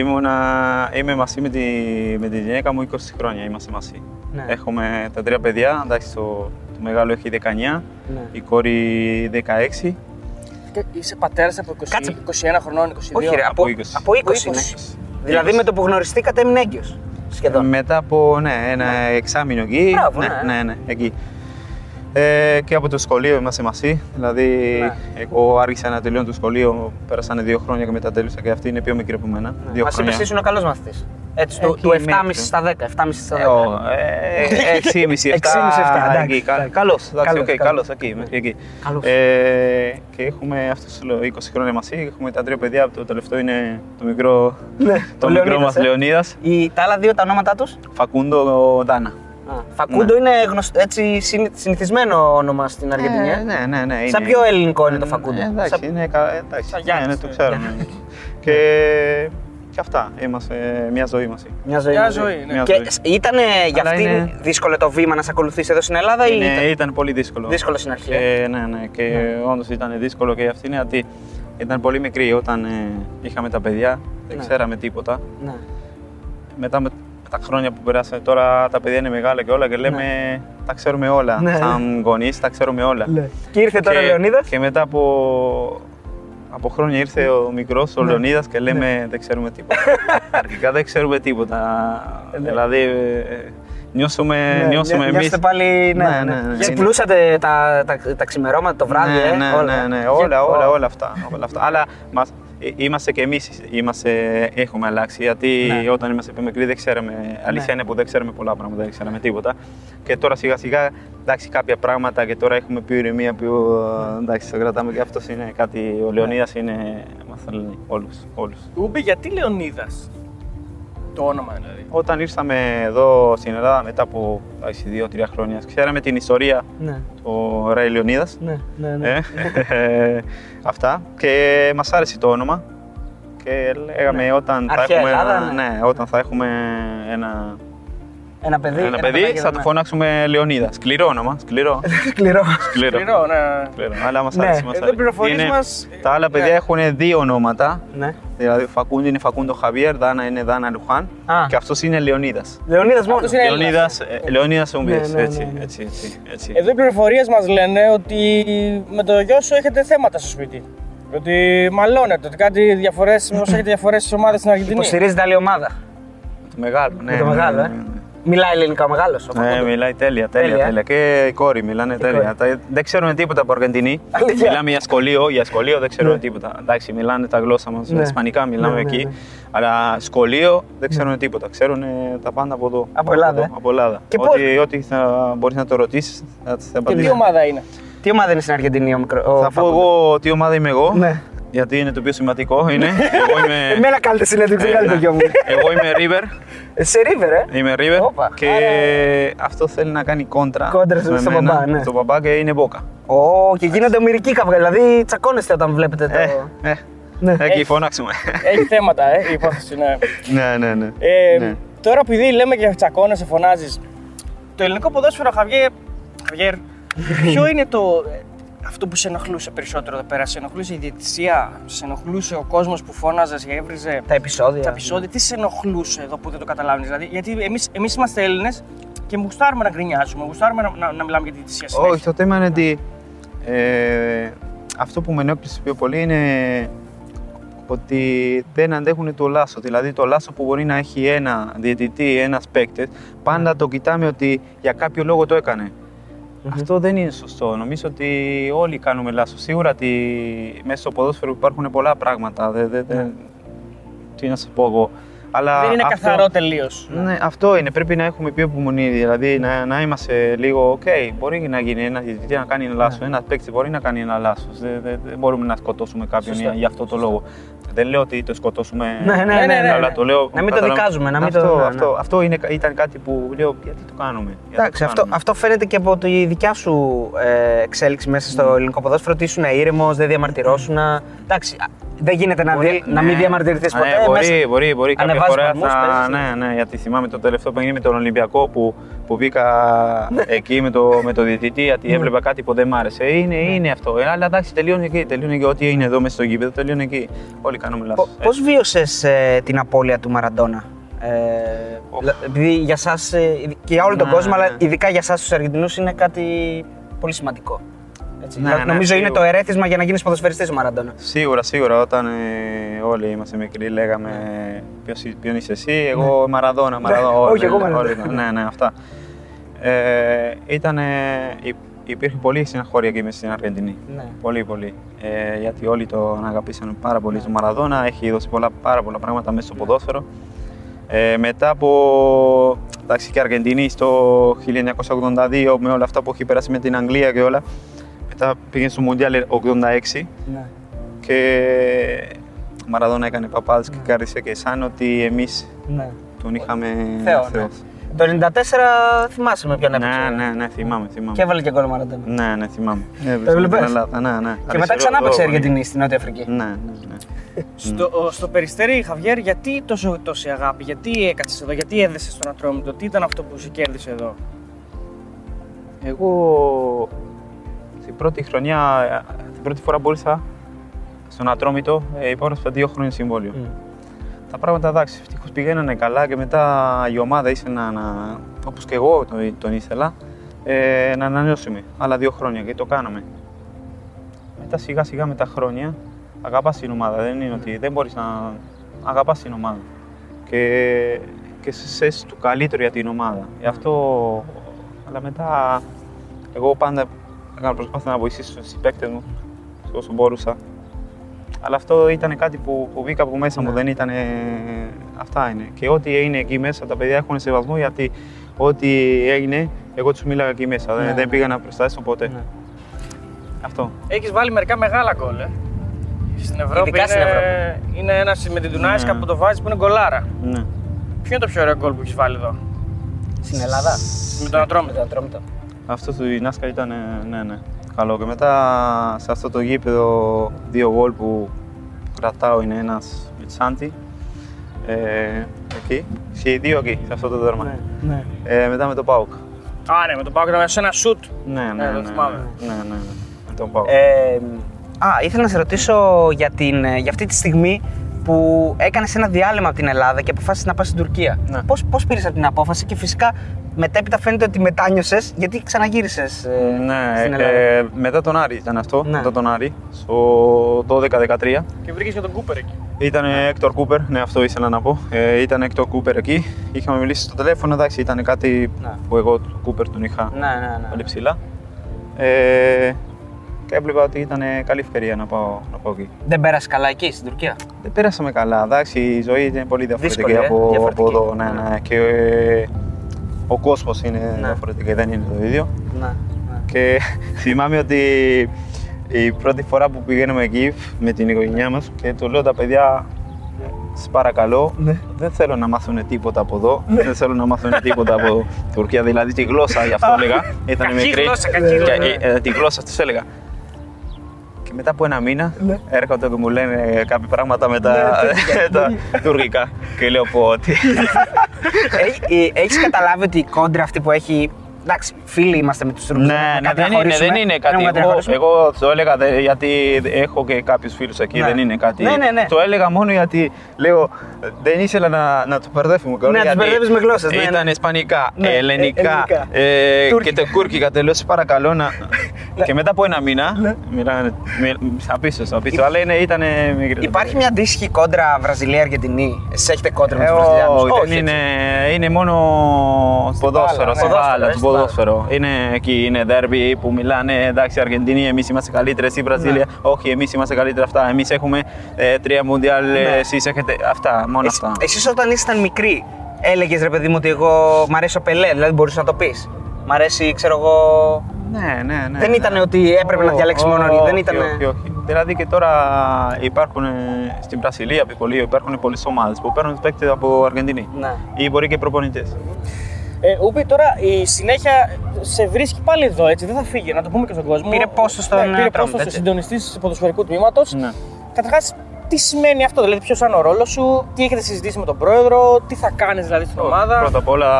Ήμουνα, είμαι μαζί με τη, με τη γυναίκα μου 20 χρόνια, είμαστε μαζί. Ναι. Έχουμε τα τρία παιδιά, εντάξει, το, το μεγάλο έχει 19, Ναι. η κόρη 16. Είσαι πατέρας από 20, Κάτσε. 21 χρονών, 22. Όχι, ρε, από, από 20. από 20 είναι. 20. Δηλαδή με το που γνωριστήκατε έμεινε έγκυος. Σχεδόν. Μετά από ναι, ένα εξάμεινο εκεί. Μπράβο, ναι, ναι. ναι, ναι, εκεί. Ε, και από το σχολείο είμαστε μαζί. Δηλαδή, Ναι. εγώ άρχισα να τελειώνω το σχολείο, πέρασαν δύο χρόνια και μετά τέλειωσα και αυτή είναι πιο μικρή από μένα. Δύο Μας είπες χρόνια. ήσουν ο καλός μαθητής. Έτσι, του, Εκεί του 7,5 μέχρι. στα 10. 7,5 στα 10. Ε, ο, ε, 6,5-7. 6,5-7, εντάξει, εκεί. Κα- εντάξει. Καλός, εντάξει, Καλός, οκ, καλός. καλός, εκεί, μέχρι εκεί. Καλός. Ε, και έχουμε αυτό σου λέω 20 χρόνια μαζί. Έχουμε τα τρία παιδιά. Το τελευταίο είναι το μικρό, Ναι, το ο μικρό Λεωνίδας, μας ε. Λεωνίδας. Οι, τα άλλα δύο τα ονόματά τους; Φακούντο Δάνα. Φακούντο είναι γνωστό, έτσι συνη- συνηθισμένο όνομα στην Αργεντινή. Ε, ε. ναι, ναι, ναι. Σαν είναι- πιο ελληνικό είναι το Φακούντο. Ε, εντάξει, Σαν- είναι κα- εντάξει. Σαν ναι, Γιάννης, ναι, το ε. ξέρω. ναι. και, και αυτά. Είμαστε μια ζωή μαζί. Μια ζωή. Μια μαζί. ζωή, ναι. Μια Και ζωή. ήταν για Αλλά αυτήν είναι- δύσκολο το βήμα να σε ακολουθήσει εδώ στην Ελλάδα ή Είναι, ήταν ήταν πολύ δύσκολο. δύσκολο στην αρχή. ε; Ε, ναι, ναι. Και όντως ήταν δύσκολο και για αυτήν γιατί ήταν πολύ μικρή όταν ε, είχαμε τα παιδιά. Δεν Ναι. ξέραμε τίποτα. Ναι. Μετά με τα χρόνια που περάσαμε, τώρα τα παιδιά είναι μεγάλα και όλα και λέμε τα ξέρουμε όλα. Ναι. Σαν γονείς τα ξέρουμε όλα. Και ήρθε τώρα ο Λεωνίδας. Και μετά από, από χρόνια ήρθε ο μικρός, ο Ναι. Λεωνίδας και λέμε δεν ξέρουμε τίποτα. Αρχικά δεν ξέρουμε τίποτα. Ναι. Δηλαδή ε, νιώσουμε, Ναι, νιώσουμε νιά- εμεί. νιώσετε πάλι. Ναι, Ναι, ναι. ναι, ναι. Ξυπνούσατε τα, τα, τα ξημερώματα το βράδυ, ναι, ε, ναι, όλα. ναι, ναι, Και- όλα, όλα, Ω. όλα αυτά. Όλα αυτά. Αλλά μας, ε, είμαστε και εμείς έχουμε αλλάξει. Γιατί Ναι. όταν είμαστε πιο μικροί δεν ξέραμε. Αλήθεια είναι που δεν ξέρουμε πολλά πράγματα, δεν ξέραμε τίποτα. Και τώρα σιγά σιγά εντάξει, κάποια πράγματα και τώρα έχουμε πιο ηρεμία, πιο. εντάξει, το κρατάμε και αυτός είναι κάτι. Ο Λεωνίδας είναι. Μας θέλει όλους. Όλους. Ούμπι, γιατί Λεωνίδας; Το όνομα δηλαδή. Όταν ήρθαμε εδώ στην Ελλάδα μετά από δύο-τρία χρόνια, ξέραμε την ιστορία Ναι, του Ράι Λεωνίδας. ναι, ναι. ναι. Ε, αυτά. Και μας άρεσε το όνομα. Και λέγαμε όταν, θα Αρχαία έχουμε Ελλάδα, ένα, ναι. ναι, όταν θα έχουμε ένα, Ένα παιδί. ένα παιδί παιδάκι θα εδώ, το ναι. φωνάξουμε Λεωνίδα. Σκληρό όνομα. Σκληρό. Σκληρό. Σκληρό. Σκληρό, ναι. Σκληρό. Αλλά μας Ναι. άρεσε. Μας Εδώ οι άρεσε. πληροφορίες Είναι- μας, Τα άλλα παιδιά ναι. έχουν δύο ονόματα. ναι. Δηλαδή Φακούντο είναι Φακούντο Χαβιέρ, Δάνα είναι Δάνα Λουχάν. Α. Και αυτός είναι Λεωνίδας. Λεωνίδας μόνος. Αυτός είναι Έλληνας. Λεωνίδας, ε, Λεωνίδας Ομπίες, Ναι, ναι, έτσι, ναι, ναι. έτσι, έτσι, έτσι. Εδώ οι πληροφορίες μας λένε ότι με το γιο σου έχετε θέματα στο σπίτι. Ότι μαλώνετε, ότι κάτι διαφορές, μήπως έχετε διαφορές στις ομάδες στην Αργεντινή. Υποστηρίζεται άλλη ομάδα. Το μεγάλο, ναι. Με το ναι, μεγάλο, ναι, ε. Ναι, ναι. Μιλάει ελληνικά ο μεγάλος. Ναι, μιλάει τέλεια, τέλεια, Τέλεια, ε; τέλεια. Και η κόρη μιλάνε τέλεια. κόρη. Τα- Δεν ξέρουν τίποτα από Αργεντινή. Αλήθεια. Μιλάμε για σχολείο, για σχολείο δεν ξέρουν Ναι. τίποτα. Εντάξει, μιλάνε τα γλώσσα μας, Ναι. ισπανικά μιλάμε Ναι, ναι, εκεί. ναι. Αλλά σχολείο δεν ξέρουν τίποτα. Ξέρουν ε, τα πάντα από εδώ. Από Ελλάδα, εδώ, ε. από Ελλάδα. Και ό,τι, ό,τι θα μπορείς να το ρωτήσεις, θα, θα Και απαντήσεις. τι ομάδα είναι; Τι ομάδα είναι στην Αργεντινή ο μικρό. ο Θα πω Φακούντο; εγώ τι ομάδα είμαι εγώ. Ναι. Γιατί είναι το πιο σημαντικό. Είναι. εγώ είμαι. Εμένα κάνετε συνέντευξη, ε, κάνετε το ναι. γιο μου. Εγώ είμαι River. Σε River, ε; Είμαι River Όπα. και αυτό θέλει να κάνει κόντρα, Κόντρα στο- με στον μένα, μπαμπά, ναι. στον μπαμπά και είναι Μπόκα. Ω, και γίνονται ομοιρικοί καυγά. Δηλαδή τσακώνεστε όταν βλέπετε το. Ε, ε, Ναι. εκεί φωνάξουμε. Έχει θέματα, ε, η υπόθεση. Ναι. ναι, ναι, ναι. Ε, Ναι. Τώρα, επειδή λέμε και τσακώνεσαι, φωνάζεις. Το ελληνικό ποδόσφαιρο, Χαβιέρ, Χαβιέρ ποιο είναι το. Ε, Αυτό που σε ενοχλούσε περισσότερο εδώ πέρα, σε ενοχλούσε η διαιτησία, σε ενοχλούσε ο κόσμος που φώναζες και έβριζε Τα επεισόδια. τα επεισόδια, τι σε ενοχλούσε εδώ που δεν το καταλάβει. Δηλαδή, γιατί εμείς εμείς είμαστε Έλληνες και μου γουστάρουμε να γκρινιάζουμε, γουστάρουμε να, να, να μιλάμε για τη διαιτησία συνέχεια. Όχι, το θέμα είναι ότι ε, αυτό που με ενόχλησε πιο πολύ είναι ότι δεν αντέχουν το λάθος. Δηλαδή το λάθος που μπορεί να έχει ένα διαιτητή, ένας παίκτη, πάντα το κοιτάμε ότι για κάποιο λόγο το έκανε. Αυτό δεν είναι σωστό. Νομίζω ότι όλοι κάνουμε λάθος. Σίγουρα ότι μέσα στο ποδόσφαιρο υπάρχουν πολλά πράγματα. Δε, δε, δε, τι να σας πω εγώ. Αλλά δεν είναι αυτό- καθαρό τελείως. ναι, αυτό είναι. Πρέπει να έχουμε πιο υπομονή. Δηλαδή να, να είμαστε λίγο. Οκ, μπορεί να γίνει ένα διαιτητή να κάνει ένα λάθος. Ναι. Ένας παίκτης μπορεί να κάνει ένα λάθος. Δεν, δεν, δεν μπορούμε να σκοτώσουμε κάποιον Σωστά. για, για αυτό το λόγο. Δεν λέω ότι το σκοτώσουμε. Ναι, ναι, ναι, ναι, Αλλά ναι. το λέω. Να μην το καταλαβα- δικάζουμε, να μην αυτό, το- ναι, ναι. Αυτό, αυτό είναι, ήταν κάτι που λέω. Γιατί το κάνουμε. γιατί Εντάξει, το αυτό, κάνουμε. αυτό φαίνεται και από τη δικιά σου ε, εξέλιξη μέσα στο ελληνικό ποδόσφαιρο. Ότι ήσουν ήρεμος, δεν διαμαρτυρώσουν. Εντάξει, α, Δεν γίνεται να, Μπορεί, δι- να ναι. μην διαμαρτυρηθείς Ναι, ποτέ. μπορεί, μέσα- μπορεί, μπορεί. Κάποια Ανεβάζεις φορά παλμούς, θα. παίζεις, Ναι, ναι, γιατί θυμάμαι το τελευταίο παιχνίδι με τον Ολυμπιακό που, που μπήκα Ναι. εκεί με το, με το διαιτητή γιατί έβλεπα κάτι που δεν μ' άρεσε. Είναι, είναι αυτό. Ε, αλλά εντάξει, τελειώνει εκεί. Τελειώνει εκεί. Ό,τι είναι εδώ μέσα στο γήπεδο, τελειώνει εκεί. Όλοι κάνουμε λάθος. Πώς βίωσες την απώλεια του Μαραντόνα, ε, λα- επειδή για εσά και για όλο τον Ναι, κόσμο, αλλά ναι. ειδικά για εσά τους Αργεντινούς είναι κάτι πολύ σημαντικό. Έτσι. Ναι, Νο- ναι, νομίζω είναι το σίγουρα. ερέθισμα για να γίνεις ποδοσφαιριστής ο Μαραντόνα. Σίγουρα, σίγουρα. Όταν ε, όλοι είμαστε μικροί, λέγαμε ποιος, εί- ποιον είσαι εσύ, εγώ Μαραδόνα, Μαραδόνα. Ναι. όλοι, Όχι, εγώ όλοι, Μαραδόνα. όλοι, ναι, ναι, αυτά. Ε, ήταν, υπήρχε πολύ συναχώρια εκεί μέσα στην Αργεντινή. Ναι. Πολύ, πολύ. Ε, γιατί όλοι τον αγαπήσαν πάρα πολύ στον Μαραδόνα. Έχει δώσει πολλά, πάρα πολλά πράγματα μέσα στο ποδόσφαιρο. Ε, μετά από εντάξει, και Αργεντινή στο 1982 με όλα αυτά που έχει περάσει με την Αγγλία και όλα. Μετά πήγε στο Μουντιάλ 86 Ναι. και ο Μαραδόνα έκανε παπάδες και κάρδισε και σαν ότι εμείς Ναι. τον είχαμε Θεό, ναι. θεός. Το 94 θυμάσαι με ποιον έπαιξε. Ναι, ναι, ναι, θυμάμαι, θυμάμαι. Και έβαλε και γκολ ο Μαραντόνα. Ναι, ναι, θυμάμαι. έβλεπες; Την Ελλάδα, ναι, ναι. Και μετά ξανά έπαιξε η Αργεντινή στην Νότια Αφρική. Ναι, ναι, ναι. Στο, ο- στο περιστέρι, Χαβιέρ, γιατί τόσο, τόση αγάπη, γιατί έκατσες εδώ, γιατί έδεσες στον Ατρόμητο, τι ήταν αυτό που σε κέρδισε εδώ; Εγώ την πρώτη χρονιά, την πρώτη φορά που ήρθα στον Ατρόμητο, ε, υπόγραψα δύο χρόνια συμβόλαιο. Τα πράγματα εντάξει, ευτυχώς πηγαίνανε καλά και μετά η ομάδα ήθελε να, να όπως και εγώ τον, τον ήθελα, ε, να ανανεώσουμε άλλα δύο χρόνια και το κάναμε. Μετά σιγά σιγά με τα χρόνια αγαπάς την ομάδα. Δεν είναι ότι δεν μπορείς να αγαπάς την ομάδα. Και, και σε του καλύτερο για την ομάδα. Γι' αυτό, αλλά μετά εγώ πάντα έκανα προσπάθεια να βοηθήσω στους παίκτες μου όσο μπορούσα. Αλλά αυτό ήταν κάτι που, που μπήκα από μέσα μου, δεν ήταν. Αυτά είναι. Και ό,τι έγινε εκεί μέσα, τα παιδιά έχουν σεβασμό γιατί ό,τι έγινε, εγώ τους μίλαγα εκεί μέσα. Ναι. Δεν, δεν πήγα να προστάσω ποτέ. Ναι. Αυτό. Έχεις βάλει μερικά μεγάλα γκολ, ε. Στην Ευρώπη Ειδικά στην είναι, Ευρώπη. είναι ένας με την Τουνάισκα Ναι. που το βάζει που είναι γκολάρα. Ναι. Ποιο είναι το πιο ωραίο γκολ που έχεις βάλει εδώ, Στην Ελλάδα. με τον Ατρόμητο. Με το Ατρόμητο. Αυτό του Νάσκα ήταν ε, ναι, ναι, καλό. Και μετά σε αυτό το γήπεδο δύο γκολ που κρατάω είναι ένας με Τσάντι. Ε, εκεί. Και οι δύο εκεί, σε αυτό το δέρμα. ναι. Ε, μετά με τον Πάουκ. Α, ναι, με τον Πάουκ ήταν σε ένα σουτ. Ναι, ναι, Ναι, ναι, το ναι, θυμάμαι. ναι, ναι, ναι, με τον Πάουκ. Ε, α, ήθελα να σε ρωτήσω για, την, ε, για αυτή τη στιγμή που έκανες ένα διάλειμμα από την Ελλάδα και αποφάσισες να πας στην Τουρκία. Ναι. Πώς, πώς πήρες αυτή την απόφαση και φυσικά μετέπειτα φαίνεται ότι μετάνιωσες γιατί ξαναγύρισες ε, ναι, στην Ελλάδα. ε, μετά τον Άρη ήταν αυτό, Ναι. μετά τον Άρη, στο 12-13. Και βρήκες και τον Κούπερ εκεί. Ήταν Έκτορ Κούπερ, ναι, αυτό ήθελα να πω. Ε, ήταν Έκτορ Κούπερ εκεί. Είχαμε μιλήσει στο τηλέφωνο, εντάξει, ήταν κάτι Ναι. που εγώ του Κούπερ τον είχα Ναι, ναι, ναι. πολύ ψηλά. Ε, και έβλεπα ότι ήταν καλή ευκαιρία να πάω, να πάω εκεί. Δεν πέρασες καλά εκεί στην Τουρκία; Δεν πέρασαμε καλά, εντάξει, η ζωή είναι πολύ διαφορετική Δύσκολη, ε, από, διαφορετική. από εδώ. Ναι, ναι. Και ε, ο κόσμος είναι Ναι. διαφορετική, δεν είναι το ίδιο. Ναι, ναι. Και θυμάμαι ότι η πρώτη φορά που πηγαίνουμε εκεί με την οικογένειά μας και του λέω τα παιδιά, σας παρακαλώ, Ναι. δεν θέλω να μάθουν τίποτα από εδώ, δεν θέλω να μάθουν τίποτα από Τουρκία, δηλαδή τη γλώσσα, γι' αυτό έλεγα, ήταν Κακή μικρή. γλώσσα, κακή Και, γλώσσα. ε, ε, τη γλώσσα τους έλεγα. Και μετά από ένα μήνα Ναι. έρχονται και μου λένε κάποια πράγματα με τα, τα τουρκικά. Και λέω πω ότι. Έχει έχεις καταλάβει ότι η κόντρα αυτή που έχει. Εντάξει, φίλοι είμαστε με τους Τούρκου. Ναι, ναι, δεν είναι, δεν είναι κάτι. Εγώ, εγώ το έλεγα δε- γιατί έχω και κάποιους φίλους εκεί, Ναι. δεν είναι κάτι. Ναι, ναι, ναι. Το έλεγα μόνο γιατί λέω δεν ήθελα να, να το μπερδεύουμε Ναι, να τους γιατί μπερδεύεις με γλώσσες, ναι, ναι. Ήταν ισπανικά, Ναι, ε, ελληνικά, ελληνικά. ε, και Τουρκικά. το κούρκικα. Te λέω, σε παρακαλώ να. και μετά από ένα μήνα. Ναι. Μιλάνε. μι- Απίστευτο, απίστευτο. Αλλά είναι, ήταν μικρή. Υπάρχει μια αντίστοιχη κόντρα Βραζιλία-Αργεντινή; Εσεί έχετε κόντρα με Ε, του Βραζιλιάνους; όχι, δεν είναι, είναι μόνο ποδόσφαιρο, μπάλα, στην ναι. μπάλα, Ποδόσφαιρο, του στην μπάλα. ποδόσφαιρο. Είναι εκεί, είναι δέρμπι που μιλάνε, εντάξει, Αργεντινή, εμείς είμαστε καλύτεροι, εσύ Βραζίλια, όχι, εμείς είμαστε καλύτεροι αυτά. Εμείς έχουμε ε, τρία μουντιάλ, Ναι. ε, εσείς έχετε αυτά, μόνο αυτά. Εσείς όταν ήσασταν μικροί, έλεγες ρε παιδί μου ότι εγώ μ' αρέσει ο Πελέ, δηλαδή μπορούσε να το πεις. Μ' αρέσει, ξέρω εγώ. Ναι, ναι, ναι. Δεν ναι. ήταν ότι έπρεπε να Ω, διαλέξεις ω, μόνο. όχι, Δεν ήταν. όχι, όχι. Δηλαδή και τώρα υπάρχουν ε, στην Βραζιλία, πολύ, υπάρχουν πολλές ομάδες που παίρνουν παίκτες από Αργεντινή. Ναι. Ή μπορεί και προπονητές. Ε, Ούπι, τώρα η συνέχεια σε βρίσκει πάλι εδώ, έτσι, δεν θα φύγει, να το πούμε και στον κόσμο. Πήρε πόστο στον ναι, πήρε Ατρόμητο, πόστο έτσι. συντονιστής ποδοσφαιρικού τμήματος. Ναι. Καταρχάς, τι τι σημαίνει αυτό, δηλαδή ποιος είναι ο ρόλος σου, τι έχετε συζητήσει με τον πρόεδρο, τι θα κάνεις δηλαδή στην ομάδα. Πρώτα απ' όλα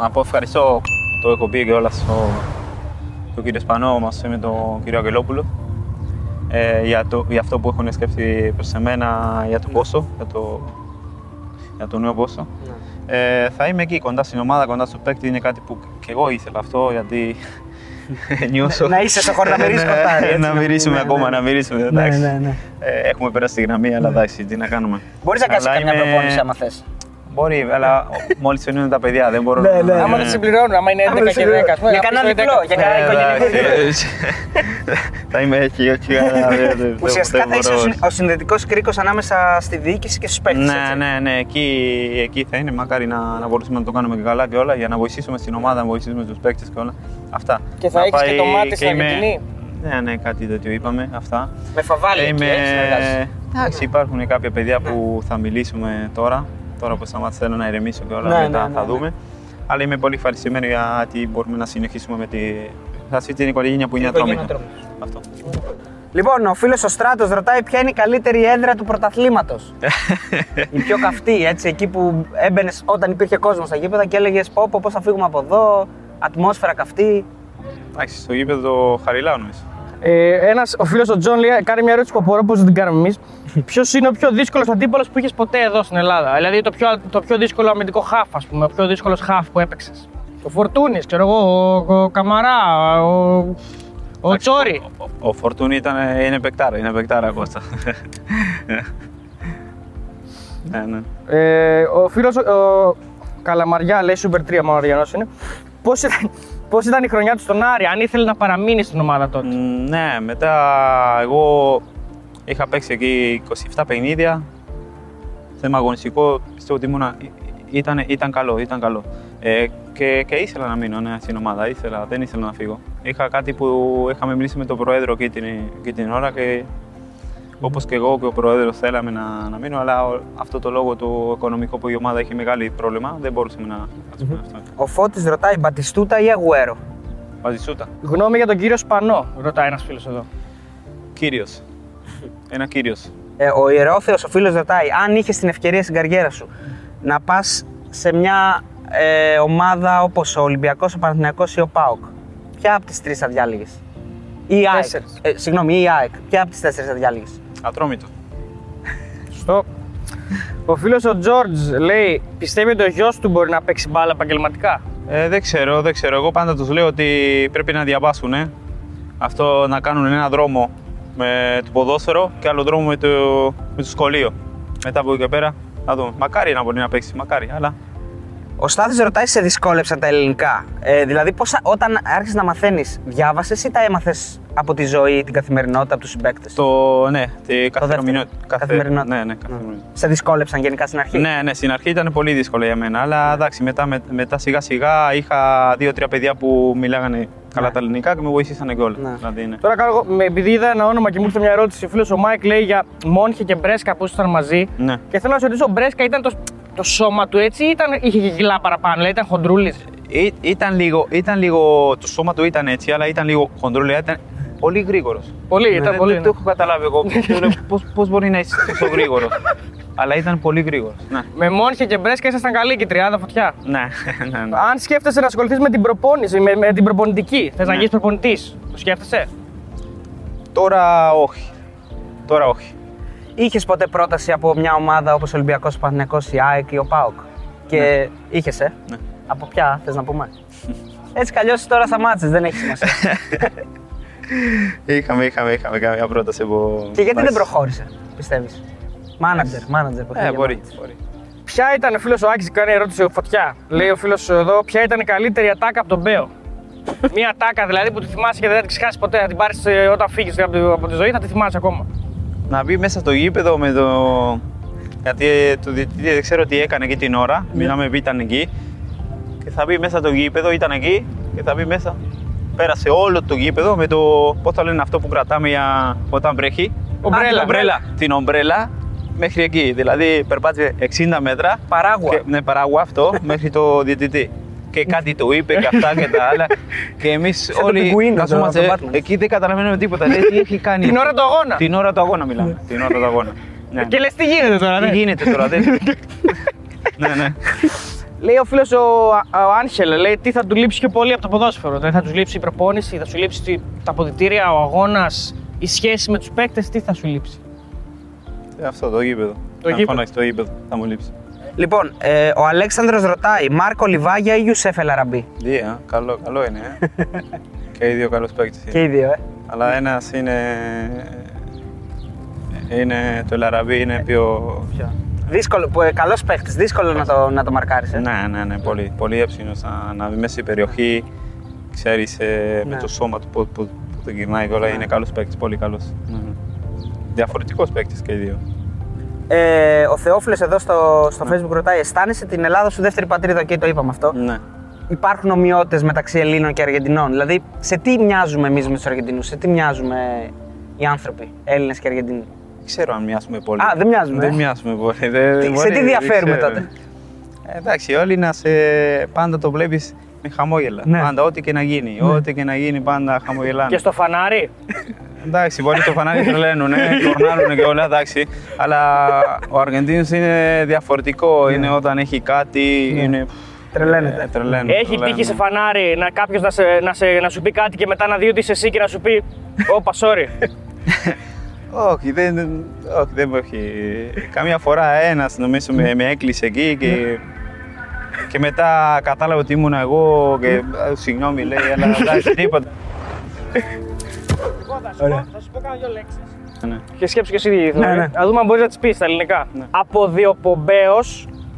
να πω ευχαριστώ, το έχω πει και όλας στο, τον κύριο Σπανό μαζί με τον κύριο Αγγελόπουλο ε, για, το, για αυτό που έχουν σκεφτεί προς εμένα για το πόσο, για το, για το νέο πόσο. Ε, θα είμαι εκεί κοντά στην ομάδα, κοντά στο παίκτη, είναι κάτι που και εγώ ήθελα αυτό γιατί νιώσω... Να είσαι στο χώρο να μυρίσει Ναι, κοτάρι. έτσι. να μυρίσουμε Ναι, ακόμα, ναι. να μυρίσουμε. Ναι, εντάξει. ναι, ναι. Ε, έχουμε περάσει τη γραμμή, αλλά εντάξει, τι να κάνουμε. Μπορείς να κάνει Αλλά καμιά είμαι- προπόνηση άμα θες. Μπορεί, αλλά μόλις φαινούν τα παιδιά, δεν μπορώ Ναι, να. ναι, Άμα δεν συμπληρώνουν, άμα είναι 11 και 10. ας πούμε, Για να κανένα πεις το διπλό, 11. για κανένα Ε, οικογενειακό εντάξει, διπλό. ε, Θα είμαι εκεί, όχι. αλλά δεν- δεν- Ουσιαστικά δεν θα είσαι ο μπορώ. συν- ο συνδετικός κρίκος ανάμεσα στη διοίκηση και στους παίκτες. Ναι, ναι, ναι, εκεί, εκεί θα είναι. Μακάρι να, να μπορούσαμε να το κάνουμε και καλά και όλα για να βοηθήσουμε στην ομάδα, να βοηθήσουμε τους παίκτες και όλα. Αυτά. Και θα Να έχεις και πάει το μάτι στην είμαι- Αργεντινή. Ναι, ναι, κάτι τέτοιο είπαμε. Αυτά. Με φαβάλι Ε, εκεί, έτσι, συνεργάζεσαι. Εντάξει, υπάρχουν κάποια παιδιά που θα μιλήσουμε τώρα. Τώρα που σταμάτησα θέλω να ηρεμήσω και όλα Ναι, μετά ναι, θα ναι, δούμε. Αλλά είμαι πολύ ευχαριστημένο γιατί μπορούμε να συνεχίσουμε με τη... αυτή την οικογένεια που είναι οικογένεια ατρόμητα. Αυτό. Λοιπόν, ο φίλος ο Στράτος ρωτάει ποια είναι η καλύτερη έδρα του πρωταθλήματος. η πιο καυτή, έτσι, εκεί που έμπαινες όταν υπήρχε κόσμος στα γήπεδα και έλεγες Πώ, πω, πώς θα φύγουμε από εδώ, ατμόσφαιρα καυτή. Εντάξει, στο γήπεδο Χαριλάου νομίζω. Ε, ένας, ο φίλος ο Τζον λέει, κάνει μια ερώτηση που απορώ πώς δεν την κάνουμε εμείς. Ποιος είναι ο πιο δύσκολος αντίπαλος που είχες ποτέ εδώ στην Ελλάδα, Δηλαδή το πιο, το πιο δύσκολο αμυντικό χάφ, ας πούμε, ο πιο δύσκολος χάφ που έπαιξες. Ο Φορτούνης, ξέρω εγώ, ο, ο Καμαρά, ο, ο Τσόρι. Ο, ο, ο Φορτούνη ήταν, είναι παικτάρα, είναι παικτάρα Κώστα. ναι, ναι. Ε, ο φίλος ο Καλαμαριά λέει, Super 3 Μαριανό είναι. Πώς ήταν, πώς ήταν η χρονιά του στον Άρη, αν ήθελε να παραμείνει στην ομάδα τότε; Μ, Ναι, μετά εγώ είχα παίξει εκεί 27 παιχνίδια. Θέμα αγωνιστικό, πιστεύω ότι ήμουνα, ήταν, ήταν καλό, ήταν καλό. Ε, και, και ήθελα να μείνω ναι, στην ομάδα, ήθελα, δεν ήθελα να φύγω. Είχα κάτι που είχαμε μιλήσει με τον Πρόεδρο εκεί την, εκεί την ώρα και όπως και εγώ και ο Πρόεδρος θέλαμε να, να μείνω, αλλά ο- αυτό το λόγο του οικονομικό που η ομάδα είχε μεγάλη πρόβλημα, δεν μπορούσαμε να κάνουμε αυτό. Ο Φώτης ρωτάει Μπατιστούτα ή Αγουέρο; Βαζισούτα, Γνώμη για τον κύριο Σπανό, ρωτάει ένας φίλος εδώ. κύριος. Ένα κύριος. Ε, ο Ιερόθεος, ο φίλος ρωτάει αν είχες την ευκαιρία στην καριέρα σου να πας σε μια ε, ομάδα όπως ο Ολυμπιακός, ο Παναθηναϊκός ή ο ΠΑΟΚ. Ποια από τις τρεις θα διάλεγες; Ή η ΑΕΚ. Τέσσερις. Ε, συγγνώμη, ή η ΑΕΚ. Ποια από τις τέσσερις θα διάλεγες; Ατρόμητο. Σωστό. Ο φίλος ο Τζόρτζ λέει: Πιστεύει ότι ο γιος του μπορεί να παίξει μπάλα επαγγελματικά. Ε, δεν ξέρω, δεν ξέρω. Εγώ πάντα τους λέω ότι πρέπει να διαβάσουν. Αυτό να κάνουν ένα δρόμο με το ποδόσφαιρο και άλλο δρόμο με το, με το σχολείο. Μετά από εκεί και πέρα θα δούμε. Μακάρι να μπορεί να παίξει, μακάρι. Αλλά Ο Στάθης ρωτάει σε δυσκόλεψαν τα ελληνικά. Ε, δηλαδή, πώς, όταν άρχισες να μαθαίνεις, διάβασες ή τα έμαθες από τη ζωή, την καθημερινότητα, από τους συμπαίκτες; το, ναι, τη καθημερινότητα. δεύτερο. Καθημερινότητα. Ναι, ναι, καθημερινότητα. Σε δυσκόλεψαν γενικά στην αρχή; Ναι, ναι, στην αρχή ήταν πολύ δύσκολο για μένα. Αλλά εντάξει, μετά, με- μετά σιγά σιγά είχα δύο-τρία παιδιά που μιλάγανε καλά τα ελληνικά και με βοηθήσανε και όλα. Ναι. Δηλαδή, ναι. Τώρα κάνω εγώ, με- επειδή είδα ένα όνομα και μου ήρθε μια ερώτηση. Ο φίλος ο Μάικ λέει για Μόνχε και Μπρέσκα που ήσασταν μαζί. Ναι. Και θέλω να σε ρωτήσω, ο Μπρέσκα ήταν το, το σώμα του έτσι ή ήταν, είχε και κιλά παραπάνω, δηλαδή ήταν χοντρούλης. Ή- ήταν, λίγο, ήταν λίγο, το σώμα του ήταν έτσι, αλλά ήταν λίγο χοντρόλια, ήταν πολύ γρήγορος. Πολύ, ήταν πολύ. Δεν το έχω καταλάβει εγώ. Πώς πώς μπορεί να είσαι τόσο γρήγορος. αλλά ήταν πολύ γρήγορος. Ναι, Με Μόνχε και Μπρέσκα ήσασταν καλή και τριάδα φωτιά. ναι, ναι. ναι. Αν σκέφτεσαι να ασχοληθείς με την προπόνηση, με, με την προπονητική, θες να Ναι. γίνεις προπονητής, το σκέφτεσαι; Τώρα όχι. Τώρα όχι. Είχες ποτέ πρόταση από μια ομάδα όπως ο Ολυμπιακός, ο Παναθηναϊκός, η ΑΕΚ ή ο ΠΑΟΚ; Και είχες, ε; Ναι. Από ποια, θες να πούμε; Έτσι κι αλλιώς τώρα σταμάτησε, δεν έχει σημασία. Είχαμε, είχαμε, είχαμε καμία πρόταση από. και γιατί δεν Εντάξει. προχώρησε, πιστεύεις; Μάνατζερ, μάνατζερ. που Ε, θέλει μπορεί. manager. μπορεί. Ποια ήταν, ο φίλος ο Άκης κάνει ερώτηση φωτιά. Λέει ο φίλος εδώ, ποια ήταν η καλύτερη ατάκα από τον Μπέο; Μία ατάκα δηλαδή που τη θυμάσαι και δεν θα την ξεχάσεις ποτέ. Θα την πάρεις όταν φύγεις από, τη- από τη ζωή, θα τη θυμάσαι ακόμα. Να μπει μέσα στο γήπεδο με το. Γιατί ε, το διαιτητή δεν ξέρω τι έκανε εκεί την ώρα. Μιλάμε που ήταν εκεί. Και θα μπει μέσα το γήπεδο, ήταν εκεί και θα μπει μέσα. Πέρασε όλο το γήπεδο με το. Πώς θα λένε αυτό που κρατάμε για όταν βρέχει. Ομπρέλα. την ομπρέλα. Την ομπρέλα μέχρι εκεί. Δηλαδή περπάτησε 60 μέτρα. Παράγουα. Και, ναι, παράγουα αυτό μέχρι το διαιτητή. Και κάτι του είπε και αυτά και τα άλλα. Και εμείς το όλοι πιγκουίνο, το- καθόμαστε το Batman. εκεί δεν καταλαβαίνουμε τίποτα. Λέει τι έχει κάνει. Την ώρα του αγώνα. Την ώρα του αγώνα μιλάμε. Την ώρα του αγώνα. Ναι. Και λες τι γίνεται τώρα, Τι ναι. γίνεται τώρα, δεν. ναι, ναι. Λέει ο φίλος ο, ο Άγχελ, λέει τι θα του λείψει πιο πολύ από το ποδόσφαιρο. Δηλαδή θα τους λείψει η προπόνηση, θα σου λείψει τι- τα αποδητήρια, ο αγώνας, η σχέση με τους παίκτες, τι θα σου λείψει; Ε, Αυτό το γήπεδο. Το Αν γήπεδο. φωνάξει το γήπεδο, θα μου λείψει. Λοιπόν, ε, ο Αλέξανδρος ρωτάει, Μάρκο Λιβάγια ή Ιουσέφ Ελαραμπή; Δία, καλό, καλό είναι. Ε. και οι δύο καλούς παίκτες. είναι. Και οι δύο, ε. Αλλά ένας είναι... Είναι το Λαραμπή, είναι πιο... Δύσκολο, που, ε, καλός παίχτης, δύσκολο να το, να το μαρκάρεις. Ε. Ναι, ναι, ναι, πολύ, πολύ έψινος να, να μπει μέσα στην περιοχή. Ξέρεις ε, με Ναι. το σώμα του που, που, που το γυρνάει και όλα. Είναι καλός παίκτης, πολύ καλός. Ναι, ναι. Διαφορετικός παίκτης και οι δύο. Ε, ο Θεόφιλος εδώ στο, στο facebook ρωτάει, αισθάνεσαι την Ελλάδα σου δεύτερη πατρίδα; Και το είπαμε αυτό. Ναι. Υπάρχουν ομοιότητες μεταξύ Ελλήνων και Αργεντινών. Δηλαδή, σε τι μοιάζουμε εμείς με τους Αργεντινούς, σε τι μοιάζουμε οι άνθρωποι, Έλληνες και Αργεντινοί; Δεν ξέρω αν μοιάζουμε πολύ. Α, δεν μοιάζουμε, Δεν ε; μοιάζουμε πολύ. Δεν- Τι- σε μπορεί, τι δεν διαφέρουμε ξέρω. τότε; Ε, εντάξει, όλοι να σε πάντα το βλέπεις με χαμόγελα. Ναι. Πάντα, ό,τι και να γίνει. Ό,τι και να γίνει, πάντα χαμογελάνε. Και στο φανάρι; Εντάξει, μπορεί το φανάρι τρελαίνουν, κορνάλουν και όλα, εντάξει. Αλλά ο Αργεντίνος είναι διαφορετικό. Ναι. Είναι όταν έχει κάτι. Είναι... Τρελαίνεται. Ε, τρελαίνουν, Έχει τρελαίνουν. τύχει σε φανάρι να κάποιος να, σε, να, σε, να σου πει κάτι και μετά να δει ότι είσαι εσύ και να σου πει Όπα, sorry. Όχι, δεν, όχι, δεν μου έχει. Καμιά φορά ένας νομίζω με, με έκλεισε εκεί και, και μετά κατάλαβε ότι ήμουν εγώ και «Α, συγγνώμη λέει, αλλά εντάξει, τίποτα. Λοιπόν, θα σου, πω, θα σου πω κάνα δυο λέξεις. Ναι. Και σκέψου και εσύ, Ναι, ναι. Να δούμε αν μπορείς να τις πεις στα ελληνικά. Ναι. Αποδιοπομπαίο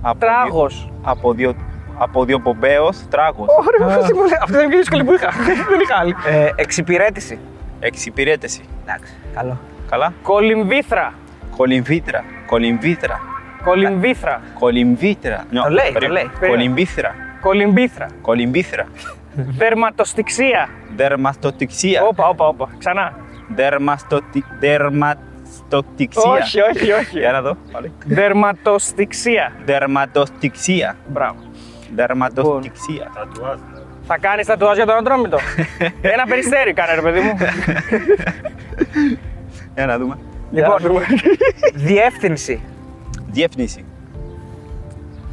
Από τράγος. δύο- Από δύο, από δύο πομπέος, τράγος. Ωραία, αυτή μου λέει. Αυτή ήταν η πιο δύσκολη που είχα. Δεν είχα άλλη. Ε, εξυπηρέτηση. Εξυπηρέτηση. Εντάξει, καλό. Καλά. Κολυμβήθρα. Κολυμβήτρα. Κολυμβήτρα. Κολυμβήθρα. Κολυμβήτρα. Το λέει, το λέει. Κολυμβήθρα. Κολυμβήθρα. Κολυμβήθρα. Δερματοστιξία. Δερμαστοτιξία. Όπα, όπα, όπα. Ξανά. Δερμαστοτι... Δερματοστιξία. Όχι, όχι, όχι. Για να δω. πάλι. Δερματοστιξία. Δερματοστιξία. Μπράβο. Δερματοστιξία. Θα κάνεις τατουάζ για τον Ατρόμητο. Ένα περιστέρι κάνε, ρε παιδί μου. Για να δούμε. Λοιπόν, διεύθυνση. Διεύθυνση.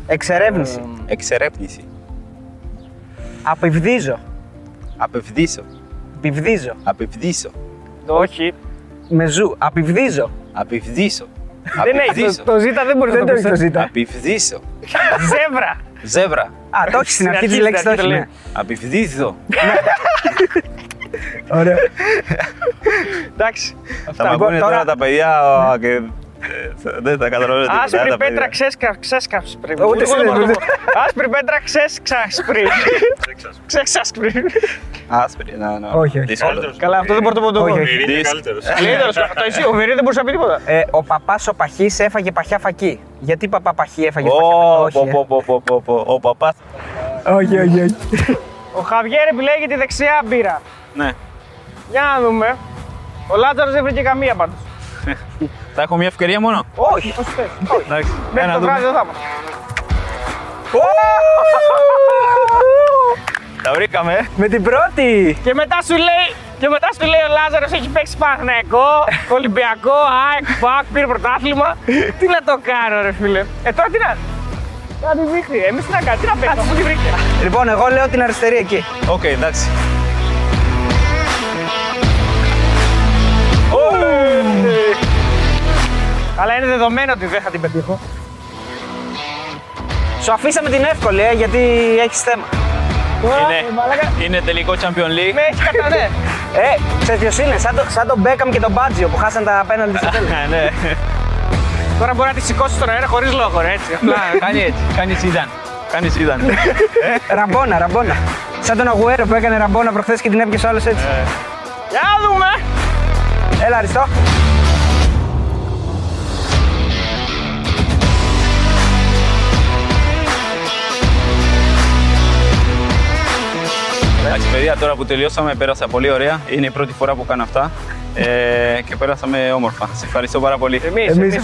Εξερεύνηση. Εξερεύνηση. Απειβδίζω. Απευδίσω. Πιβδίζω. Απευδίσω. Όχι. Με ζου. Απειβδίζω. Απευδίσω. Δεν έχει. Απευδίσω. Το, το ζήτα δεν μπορεί να Δεν το το έχεις το πει. ζήτα. Απευδίσω. Ζεύρα. Ζεύρα. Α, το έχεις στην αρχή τη στην λέξη, το αρχή έχεις. το ναι. λέει. Απευδίζω. Ωραία. Εντάξει. Θα με Λοιπόν, ακούνε τώρα- τώρα τα παιδιά α, και ε, δεν τα καταλαβαίνω τίποτα, Άσπρη τα πέτρα παιδιά. ξέσκα, ξέσκαυσπρη. Ούτε Εγώ εσύ δεν δεν μπορώ να μπορείς. το πω. Άσπρη πέτρα ξέσκαυσπρη. Ξέσκαυσπρη. Άσπρη, ναι, ναι. Όχι, όχι. Δύσκολο. Καλά, αυτό δεν μπορώ να το πω. Όχι, όχι. Δύσκολο. Καλύτερος. Το εσύ, ο Βερή δεν μπορούσε να πει τίποτα. Ε, ο παπάς ο παχής έφαγε παχιά φακή. Γιατί παπά παχή έφαγε παχιά Ω, φακή; πω, Όχι, πω, πω, πω, πω, πω. Ο παπάς. ε. όχι, όχι, όχι. Ο Χαβιέρ επιλέγει τη δεξιά μπύρα. Ναι. Για να δούμε. Ο Λάτζαρος δεν βρήκε καμία πάντως. Θα έχω μια ευκαιρία μόνο; Όχι, όσοι θες. Όχι. Εντάξει. Μέχρι Ένα το δούμε. βράδυ δεν θα είμαστε. Τα βρήκαμε. ε. Με την πρώτη. Και μετά σου λέει, και μετά σου λέει ο Λάζαρος έχει παίξει Παναθηναϊκό, Ολυμπιακό, ΑΕΚ, ΠΑΚ, πήρε πρωτάθλημα. τι να το κάνω ρε φίλε. Ε τώρα τι να... Να τη δείχνει. Εμείς τι να κάνουμε, τι να παίξουμε, αφού τη βρήκε. Λοιπόν, εγώ λέω την αριστερή εκεί. Οκ, εντάξει. Αλλά είναι δεδομένο ότι δεν θα την πετύχω. Σου αφήσαμε την εύκολη, ε, γιατί έχεις θέμα. Ε, μαλάκα, Είναι, είναι τελικό Champions League. Με έχει κατά ναι. Ε, ξέρεις ποιος είναι, σαν, το, σαν τον Μπέκαμ και τον Μπάτζιο που χάσαν τα πέναλτι στο τέλος. Ναι. Τώρα μπορεί να τη σηκώσεις στον αέρα χωρίς λόγο ρε έτσι. Απλά Κάνει έτσι. Κάνει Zidane. Κάνει Zidane. ραμπόνα, ραμπόνα. Σαν τον Αγουέρο που έκανε ραμπόνα προχθές και την έπιασε όλος έτσι. Για να δούμε. Έλα, Αριστό. Εντάξει, παιδιά, τώρα που τελειώσαμε, πέρασα πολύ ωραία. Είναι η πρώτη φορά που κάνω αυτά. Ε, και πέρασαμε όμορφα. Σε ευχαριστώ πάρα πολύ. Εμείς, Εμείς εμείς.